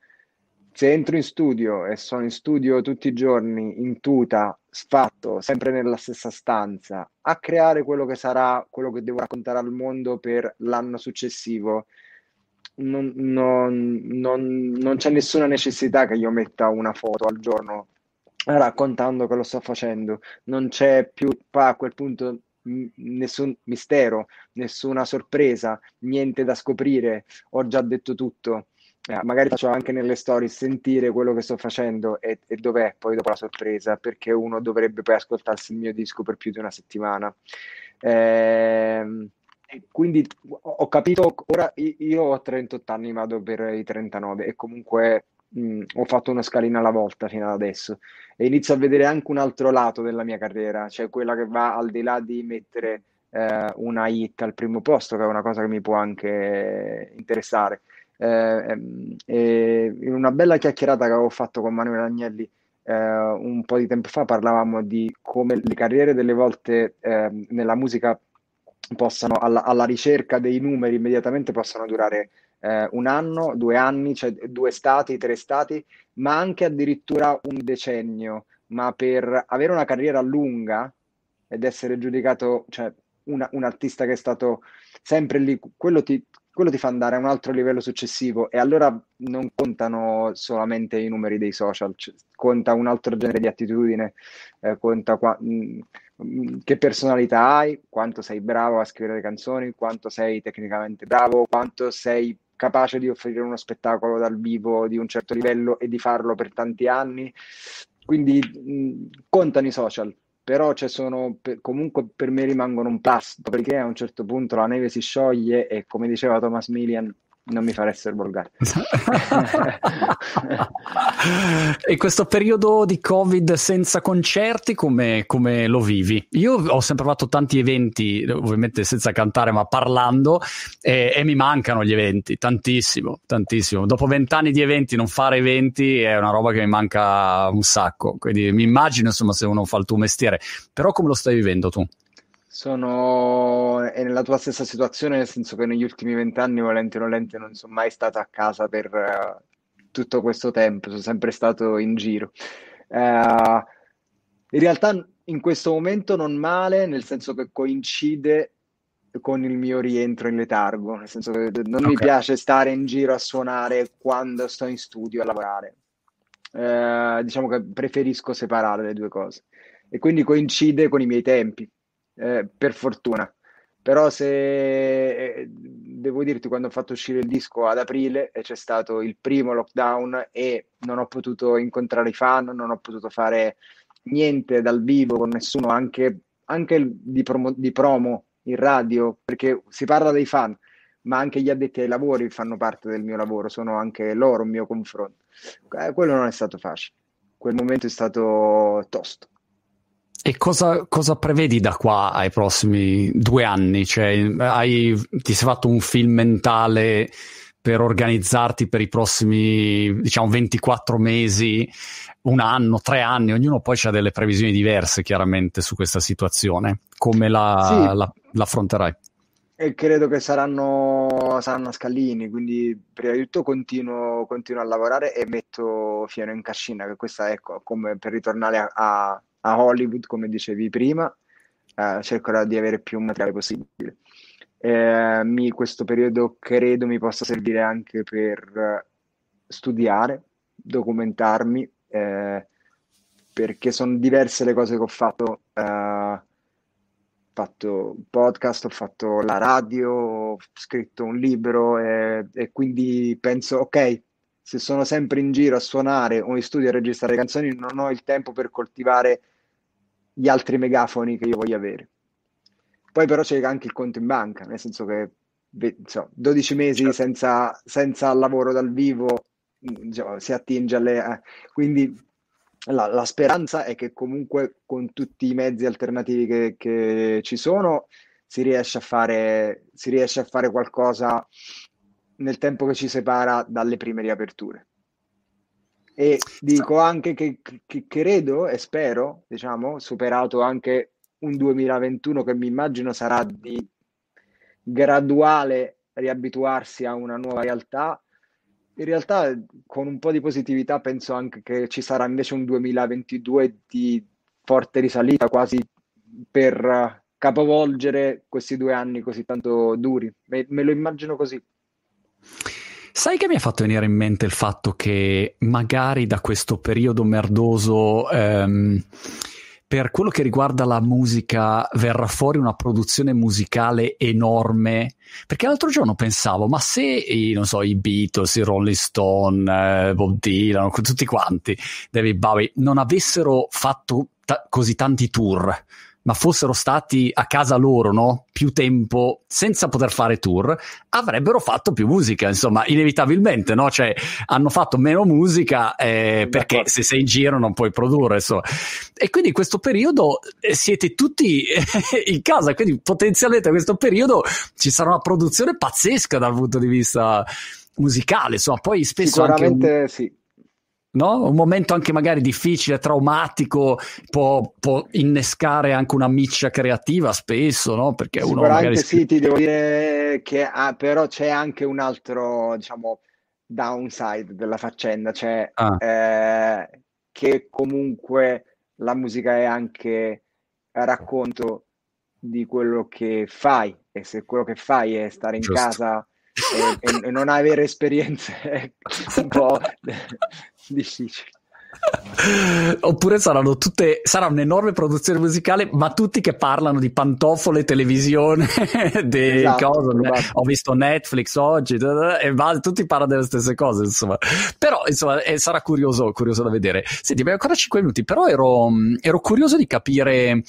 Se entro in studio e sono in studio tutti i giorni, in tuta, sfatto, sempre nella stessa stanza, a creare quello che sarà, quello che devo raccontare al mondo per l'anno successivo, non, non, non, non c'è nessuna necessità che io metta una foto al giorno raccontando che lo sto facendo. Non c'è più, a quel punto nessun mistero, nessuna sorpresa, niente da scoprire, ho già detto tutto. Eh, magari faccio anche nelle storie sentire quello che sto facendo e, e, dov'è poi dopo la sorpresa, perché uno dovrebbe poi ascoltarsi il mio disco per più di una settimana. Eh, quindi ho capito, ora io ho 38 anni, vado per i 39 e comunque mh, mm, ho fatto una scalina alla volta fino ad adesso e inizio a vedere anche un altro lato della mia carriera, cioè quella che va al di là di mettere eh, una hit al primo posto, che è una cosa che mi può anche interessare. Eh, eh, in una bella chiacchierata che avevo fatto con Manuel Agnelli eh, un po' di tempo fa parlavamo di come le carriere delle volte ehm, nella musica possano, alla, alla, ricerca dei numeri immediatamente possano durare eh, un anno, due anni, cioè due stati, tre stati, ma anche addirittura un decennio. Ma per avere una carriera lunga ed essere giudicato, cioè una, un artista che è stato sempre lì, quello ti, quello ti fa andare a un altro livello successivo e allora non contano solamente i numeri dei social, c- conta un altro genere di attitudine, eh, conta qua, mh, mh, che personalità hai, quanto sei bravo a scrivere le canzoni, quanto sei tecnicamente bravo, quanto sei capace di offrire uno spettacolo dal vivo di un certo livello e di farlo per tanti anni. Quindi mh, contano i social, però cioè, sono, comunque per me rimangono un pasto perché a un certo punto la neve si scioglie e come diceva Thomas Millian non mi fa essere volgare. e questo periodo di Covid senza concerti, come, come, lo vivi? Io ho sempre fatto tanti eventi, ovviamente senza cantare, ma parlando, e, e mi mancano gli eventi, tantissimo, tantissimo. Dopo vent'anni di eventi, non fare eventi è una roba che mi manca un sacco. Quindi mi immagino, insomma, se uno fa il tuo mestiere. Però come lo stai vivendo tu? Sono è nella tua stessa situazione, nel senso che negli ultimi vent'anni, volente o nolente, non sono mai stato a casa per uh, tutto questo tempo, sono sempre stato in giro. Uh, in realtà in questo momento non male, nel senso che coincide con il mio rientro in letargo, nel senso che non okay. mi piace stare in giro a suonare quando sto in studio a lavorare. Uh, diciamo che preferisco separare le due cose e quindi coincide con i miei tempi eh, per fortuna. Però se eh, devo dirti, quando ho fatto uscire il disco ad aprile e c'è stato il primo lockdown e non ho potuto incontrare i fan, non ho potuto fare niente dal vivo con nessuno, anche, anche di, promo, di promo in radio, perché si parla dei fan, ma anche gli addetti ai lavori fanno parte del mio lavoro, sono anche loro un mio confronto. Eh, quello non è stato facile, quel momento è stato tosto. E cosa, cosa, prevedi da qua ai prossimi due anni? Cioè, hai, ti sei fatto un film mentale per organizzarti per i prossimi, diciamo, 24 mesi, un anno, tre anni? Ognuno poi ha delle previsioni diverse, chiaramente, su questa situazione. Come la, sì. la, l'affronterai? E credo che saranno, saranno scalini, quindi prima di tutto continuo, continuo, a lavorare e metto fieno in cascina, che questa è ecco, come per ritornare a, a a Hollywood, come dicevi prima, eh, cercherò di avere più materiale possibile. Eh, mi, questo periodo credo mi possa servire anche per studiare, documentarmi, eh, perché sono diverse le cose che ho fatto. Eh, ho fatto podcast, ho fatto la radio, ho scritto un libro e, e quindi penso, ok, se sono sempre in giro a suonare o in studio a registrare canzoni, non ho il tempo per coltivare gli altri megafoni che io voglio avere. Poi però c'è anche il conto in banca, nel senso che so, 12 mesi certo. senza, senza, lavoro dal vivo diciamo, si attinge alle... Eh, quindi la, la, speranza è che comunque con tutti i mezzi alternativi che, che ci sono si riesce, a fare, si riesce a fare qualcosa nel tempo che ci separa dalle prime riaperture. E dico anche che, che, credo e spero, diciamo, superato anche un 2021 che mi immagino sarà di graduale riabituarsi a una nuova realtà. In realtà, con un po' di positività, penso anche che ci sarà invece un 2022 di forte risalita, quasi per capovolgere questi due anni così tanto duri. Me, me lo immagino così. Sai che mi ha fatto venire in mente il fatto che magari da questo periodo merdoso ehm, per quello che riguarda la musica verrà fuori una produzione musicale enorme? Perché l'altro giorno pensavo ma se i, so, i Beatles, i Rolling Stone, eh, Bob Dylan, tutti quanti David Bowie non avessero fatto ta- così tanti tour ma fossero stati a casa loro, no? Più tempo senza poter fare tour, avrebbero fatto più musica, insomma, inevitabilmente, no? Cioè, hanno fatto meno musica eh, perché se sei in giro non puoi produrre, insomma. E quindi in questo periodo eh, siete tutti in casa, quindi potenzialmente in questo periodo ci sarà una produzione pazzesca dal punto di vista musicale, insomma, poi spesso Sicuramente anche sì no? Un momento anche magari difficile, traumatico, può, può innescare anche una miccia creativa spesso, no? Perché uno magari... sì, ti devo dire che ah, però c'è anche un altro, diciamo, downside della faccenda, cioè ah. eh, che comunque la musica è anche racconto di quello che fai e se quello che fai è stare in Giusto. casa e, e, non avere esperienze un po' difficile. Oppure saranno tutte sarà un'enorme produzione musicale, ma tutti che parlano di pantofole, televisione, di esatto, cose. Ho visto Netflix oggi e va, tutti parlano delle stesse cose. Insomma, però insomma, eh, sarà curioso, curioso da vedere. Senti, abbiamo ancora 5 minuti, però ero, ero curioso di capire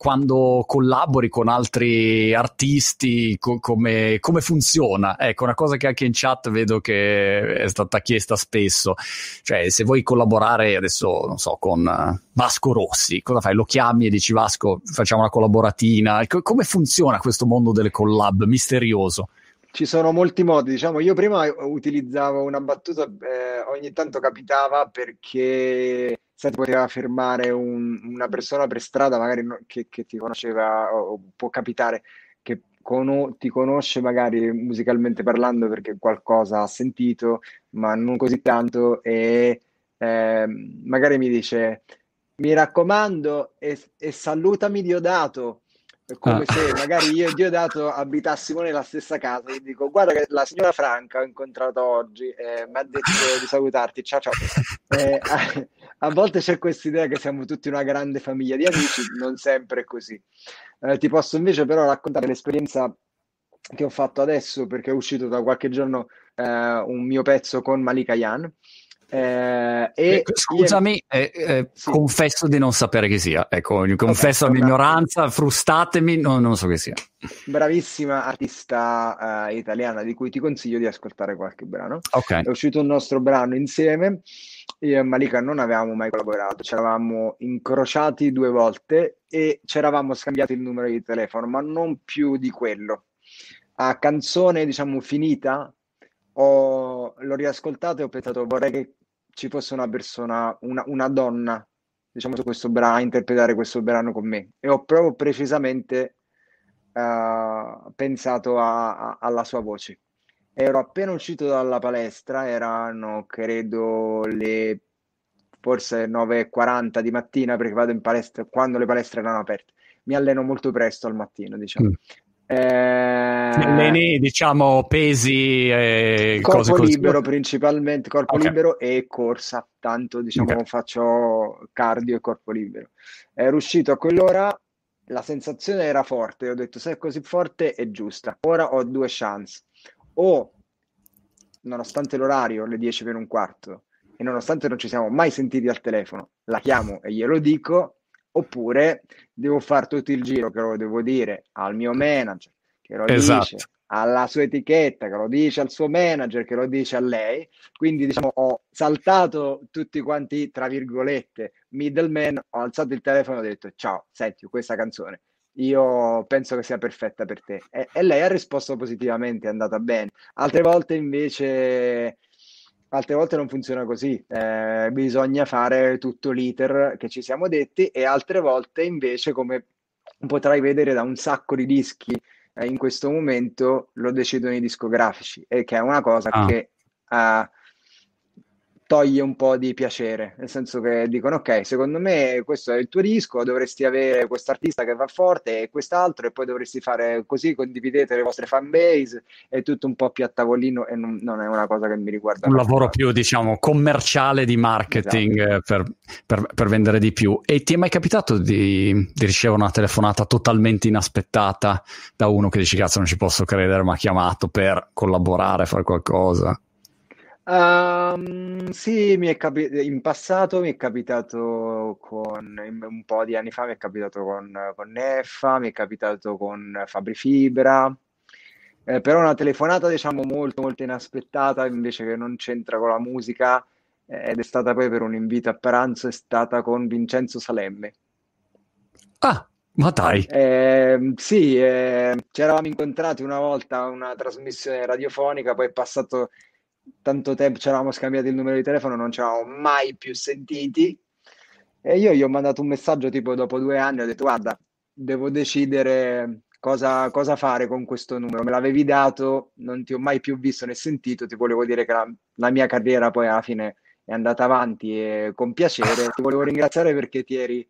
quando collabori con altri artisti, co- come, come, funziona. Ecco, una cosa che anche in chat vedo che è stata chiesta spesso. Cioè, se vuoi collaborare adesso, non so, con uh, Vasco Rossi, cosa fai? Lo chiami e dici Vasco, facciamo una collaboratina. Co- come funziona questo mondo delle collab misterioso? Ci sono molti modi, diciamo, io prima utilizzavo una battuta, eh, ogni tanto capitava perché se poteva fermare un, una persona per strada, magari no, che, che, ti conosceva, o può capitare che con, ti conosce magari musicalmente parlando perché qualcosa ha sentito, ma non così tanto, e eh, magari mi dice, mi raccomando, e, e salutami Diodato come ah. se magari io e Diodato abitassimo nella stessa casa. Gli dico: Guarda, che la signora Franca ho incontrato oggi, eh, mi ha detto di salutarti. Ciao, ciao. Eh, a, a, volte c'è questa idea che siamo tutti una grande famiglia di amici, non sempre è così. Eh, ti posso invece però raccontare l'esperienza che ho fatto adesso perché è uscito da qualche giorno eh, un mio pezzo con Malika Yan eh, e Scusami, eh, eh, sì. confesso di non sapere chi sia. Ecco, confesso la mia ignoranza, frustatemi, no, non so chi sia. Bravissima artista uh, italiana di cui ti consiglio di ascoltare qualche brano. Okay. È uscito un nostro brano insieme. Io e Malika non avevamo mai collaborato, ci eravamo incrociati due volte e ci eravamo scambiati il numero di telefono, ma non più di quello. A canzone, diciamo, finita, ho, l'ho riascoltato e ho pensato vorrei che ci fosse una persona, una, una donna, diciamo, su questo brano, a interpretare questo brano con me. E ho proprio precisamente uh, pensato a, a, alla sua voce. Ero appena uscito dalla palestra, erano credo le forse 9.40 di mattina perché vado in palestra quando le palestre erano aperte. Mi alleno molto presto al mattino, diciamo. Mm. Eh, diciamo pesi e corpo cose libero principalmente corpo okay. libero e corsa tanto diciamo okay. faccio cardio e corpo libero ero uscito a quell'ora la sensazione era forte ho detto se è così forte è giusta ora ho due chance o nonostante l'orario le 10 per un quarto e nonostante non ci siamo mai sentiti al telefono la chiamo e glielo dico oppure devo fare tutto il giro che lo devo dire al mio manager che lo esatto. dice alla sua etichetta, che lo dice al suo manager, che lo dice a lei. Quindi diciamo ho saltato tutti quanti, tra virgolette, middleman, ho alzato il telefono e ho detto ciao, senti questa canzone. Io penso che sia perfetta per te. E, e lei ha risposto positivamente, è andata bene. Altre volte invece altre volte non funziona così, eh, bisogna fare tutto l'iter che ci siamo detti e altre volte invece, come potrai vedere da un sacco di dischi eh, in questo momento, lo decidono i discografici e che è una cosa ah. che uh, toglie un po' di piacere, nel senso che dicono ok, secondo me questo è il tuo disco, dovresti avere questo artista che va forte e quest'altro e poi dovresti fare così, condividete le vostre fan base, è tutto un po' più a tavolino e non, non è una cosa che mi riguarda. Un lavoro più, diciamo, commerciale di marketing esatto. Eh, per, per, per, vendere di più. E ti è mai capitato di, di ricevere una telefonata totalmente inaspettata da uno che dici cazzo non ci posso credere, mi ha chiamato per collaborare, fare qualcosa? Um, sì, mi è capi- in passato mi è capitato con un po' di anni fa, mi è capitato con, con Neffa, mi è capitato con Fabri Fibra, eh, però una telefonata diciamo molto molto inaspettata invece che non c'entra con la musica eh, ed è stata poi per un invito a pranzo, è stata con Vincenzo Salemme. Ah, ma dai! Eh, sì, eh, ci eravamo incontrati una volta a una trasmissione radiofonica, poi è passato tanto tempo, ci eravamo scambiati il numero di telefono, non ci eravamo mai più sentiti. E io gli ho mandato un messaggio tipo dopo due anni, ho detto guarda, devo decidere cosa, cosa fare con questo numero. Me l'avevi dato, non ti ho mai più visto né sentito, ti volevo dire che la, la mia carriera poi alla fine è andata avanti e con piacere. Ti volevo ringraziare perché ti eri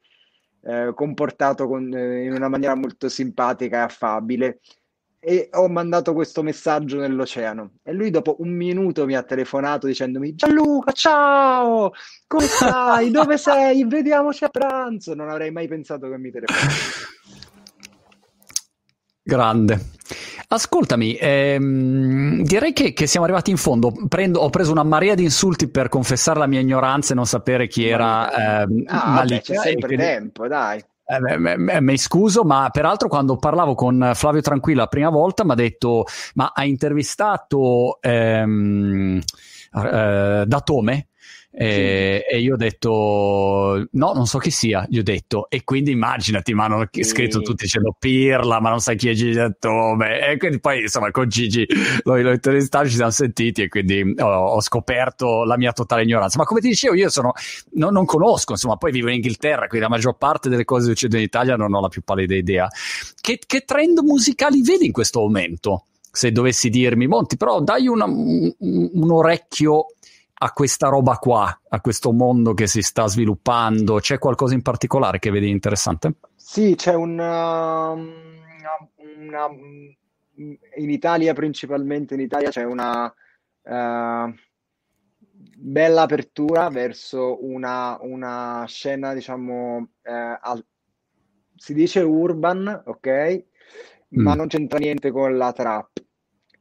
eh, comportato con, eh, in una maniera molto simpatica e affabile e ho mandato questo messaggio nell'oceano e lui dopo un minuto mi ha telefonato dicendomi Gianluca ciao come stai dove sei vediamoci a pranzo non avrei mai pensato che mi telefonasse grande Ascoltami, ehm, direi che, che, siamo arrivati in fondo. Prendo, ho preso una marea di insulti per confessare la mia ignoranza e non sapere chi era eh, ah, Malika. C'è sempre quindi... tempo, dai. Eh, mi scuso, ma peraltro quando parlavo con Flavio Tranquilla la prima volta mi ha detto: Ma ha intervistato ehm, eh, Datome? E, sì. e, io ho detto no, non so chi sia, gli ho detto e quindi immaginati, ma hanno sì. scritto tutti dicendo Pirla, ma non sai chi è Gigi Datome e quindi poi insomma con Gigi l'ho, l'ho intervistato, ci siamo sentiti e quindi ho, ho, scoperto la mia totale ignoranza, ma come ti dicevo io sono, no, non conosco, insomma poi vivo in Inghilterra, quindi la maggior parte delle cose che succedono in Italia non ho la più pallida idea. Che, che trend musicali vedi in questo momento? Se dovessi dirmi, Monti, però dai una, un, un orecchio a questa roba qua, a questo mondo che si sta sviluppando? C'è qualcosa in particolare che vedi interessante? Sì, c'è una, um, una, una in Italia principalmente, in Italia c'è una uh, bella apertura verso una, una scena, diciamo, uh, al, si dice urban, ok? Mm. Ma non c'entra niente con la trap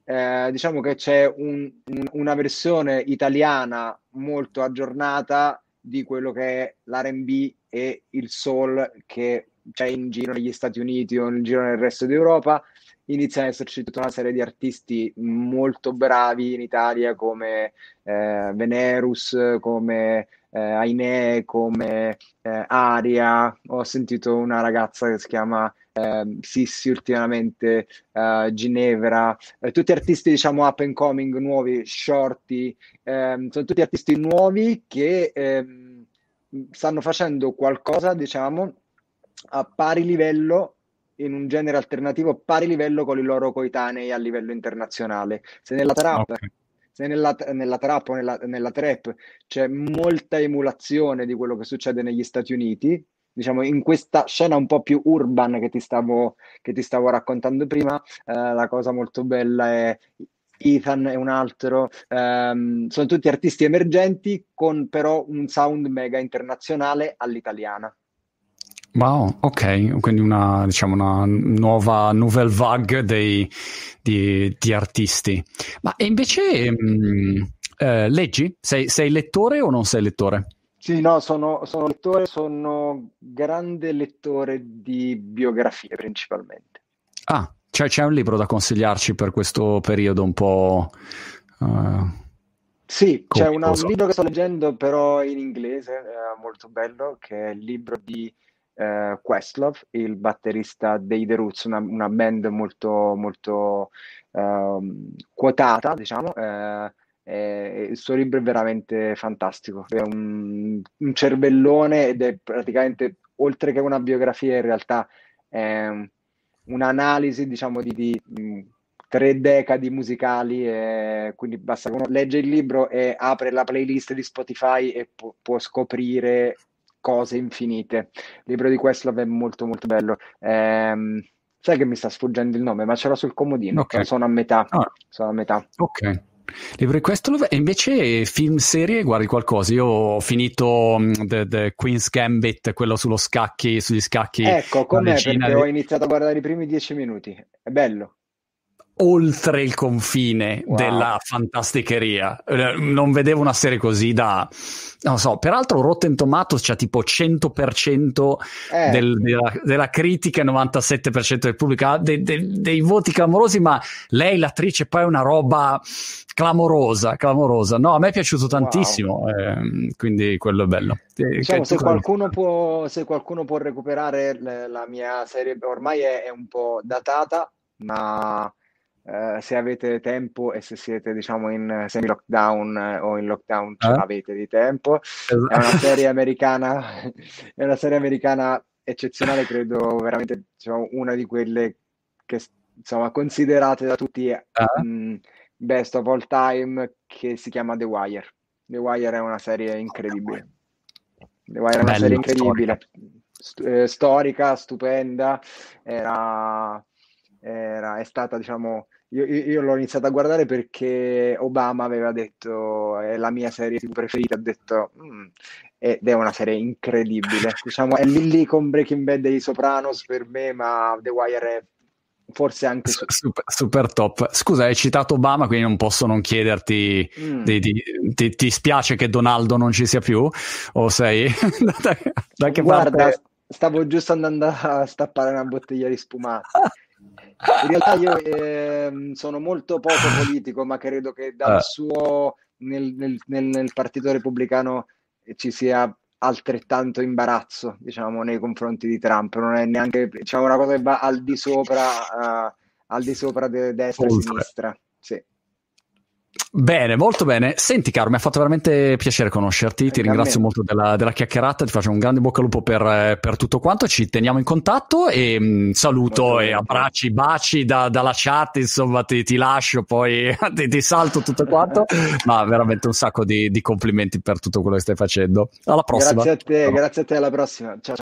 eh, diciamo che c'è un, un, una versione italiana molto aggiornata di quello che è l'RB e il soul che c'è in giro negli Stati Uniti o in giro nel resto d'Europa. Inizia ad esserci tutta una serie di artisti molto bravi in Italia come eh, Venerus, come eh, Aine, come eh, Aria. Ho sentito una ragazza che si chiama eh, Sissi ultimamente, eh, Ginevra, eh, tutti artisti diciamo up and coming, nuovi, Shorty, ehm, sono tutti artisti nuovi che ehm, stanno facendo qualcosa diciamo a pari livello in un genere alternativo pari livello con i loro coetanei a livello internazionale. Se nella trap, okay. Se nella, nella trap o nella, nella trap c'è molta emulazione di quello che succede negli Stati Uniti, diciamo, in questa scena un po' più urban che ti stavo, che ti stavo raccontando prima, eh, la cosa molto bella è Ethan è un altro, ehm, sono tutti artisti emergenti con però un sound mega internazionale all'italiana. Wow, ok, quindi una, diciamo una nuova nouvelle vague dei, di, di artisti. Ma invece mh, mm, eh, leggi? Sei, sei lettore o non sei lettore? Sì, no, sono, sono lettore, sono grande lettore di biografie principalmente. Ah, cioè c'è un libro da consigliarci per questo periodo un po'... Uh, sì, c'è una, un libro che sto leggendo però in inglese, eh, molto bello, che è il libro di eh, Questlove, il batterista dei The Roots, una, una band molto, molto uh, quotata, diciamo. Eh, eh, il suo libro è veramente fantastico, è un, un, cervellone ed è praticamente, oltre che una biografia, in realtà è un'analisi, diciamo, di, di tre decadi musicali, e quindi basta uno legge il libro e apre la playlist di Spotify e pu- può scoprire cose infinite. Il libro di Questlove è molto molto bello. Ehm, sai che mi sta sfuggendo il nome, ma ce l'ho sul comodino, okay. sono a metà. Ah. Sono a metà. Ok. Libro di questo e invece film serie guardi qualcosa? Io ho finito um, The, The, Queen's Gambit, quello sullo scacchi, sugli scacchi. Ecco, com'è perché ho iniziato a guardare i primi dieci minuti. È bello. Oltre il confine wow. della fantasticheria. Eh, non vedevo una serie così da... Non so, peraltro Rotten Tomatoes c'ha tipo 100% eh. del, della, della, critica e 97% del pubblico, ha de, de, dei voti clamorosi, ma lei, l'attrice, poi è una roba clamorosa, clamorosa. No, a me è piaciuto tantissimo, wow. eh, quindi quello è bello. Diciamo, se, qualcuno può, se qualcuno può recuperare la mia serie, ormai è, è un po' datata, ma Uh, se avete tempo e se siete diciamo in semi lockdown uh, o in lockdown eh? avete di tempo. Esatto. è una serie americana è una serie americana eccezionale credo veramente diciamo, una di quelle che insomma considerate da tutti uh mh, best of all time che si chiama The Wire. The Wire è una serie incredibile. The Wire è una Bello, serie incredibile St- eh, storica stupenda. Era, era è stata diciamo io, io, l'ho iniziato a guardare perché Obama aveva detto è la mia serie preferita, ha detto mm, ed è una serie incredibile. diciamo, è lì lì con Breaking Bad e i Sopranos per me, ma The Wire è forse anche super, super, top. Scusa, hai citato Obama, quindi non posso non chiederti: mm. di, di, ti, ti, spiace che Donaldo non ci sia più? O sei da, da che Guarda, parte... stavo giusto andando a stappare una bottiglia di spumata. In realtà io eh, sono molto poco politico, ma credo che dal ah. suo nel, nel, nel, nel, Partito Repubblicano ci sia altrettanto imbarazzo, diciamo, nei confronti di Trump. Non è neanche diciamo, una cosa che va al di sopra, uh, al di sopra de destra e sinistra. Sì. Bene, molto bene. Senti, caro, mi ha fatto veramente piacere conoscerti. Ti ringrazio molto della, della, chiacchierata. Ti faccio un grande bocca al lupo per, per tutto quanto. Ci teniamo in contatto e mh, mm, saluto molto e bene. abbracci, baci da, dalla chat. Insomma, ti, ti lascio, poi ti, ti, salto tutto quanto. Ma veramente un sacco di, di, complimenti per tutto quello che stai facendo. Alla prossima. Grazie a te, grazie a te. Alla prossima. Ciao.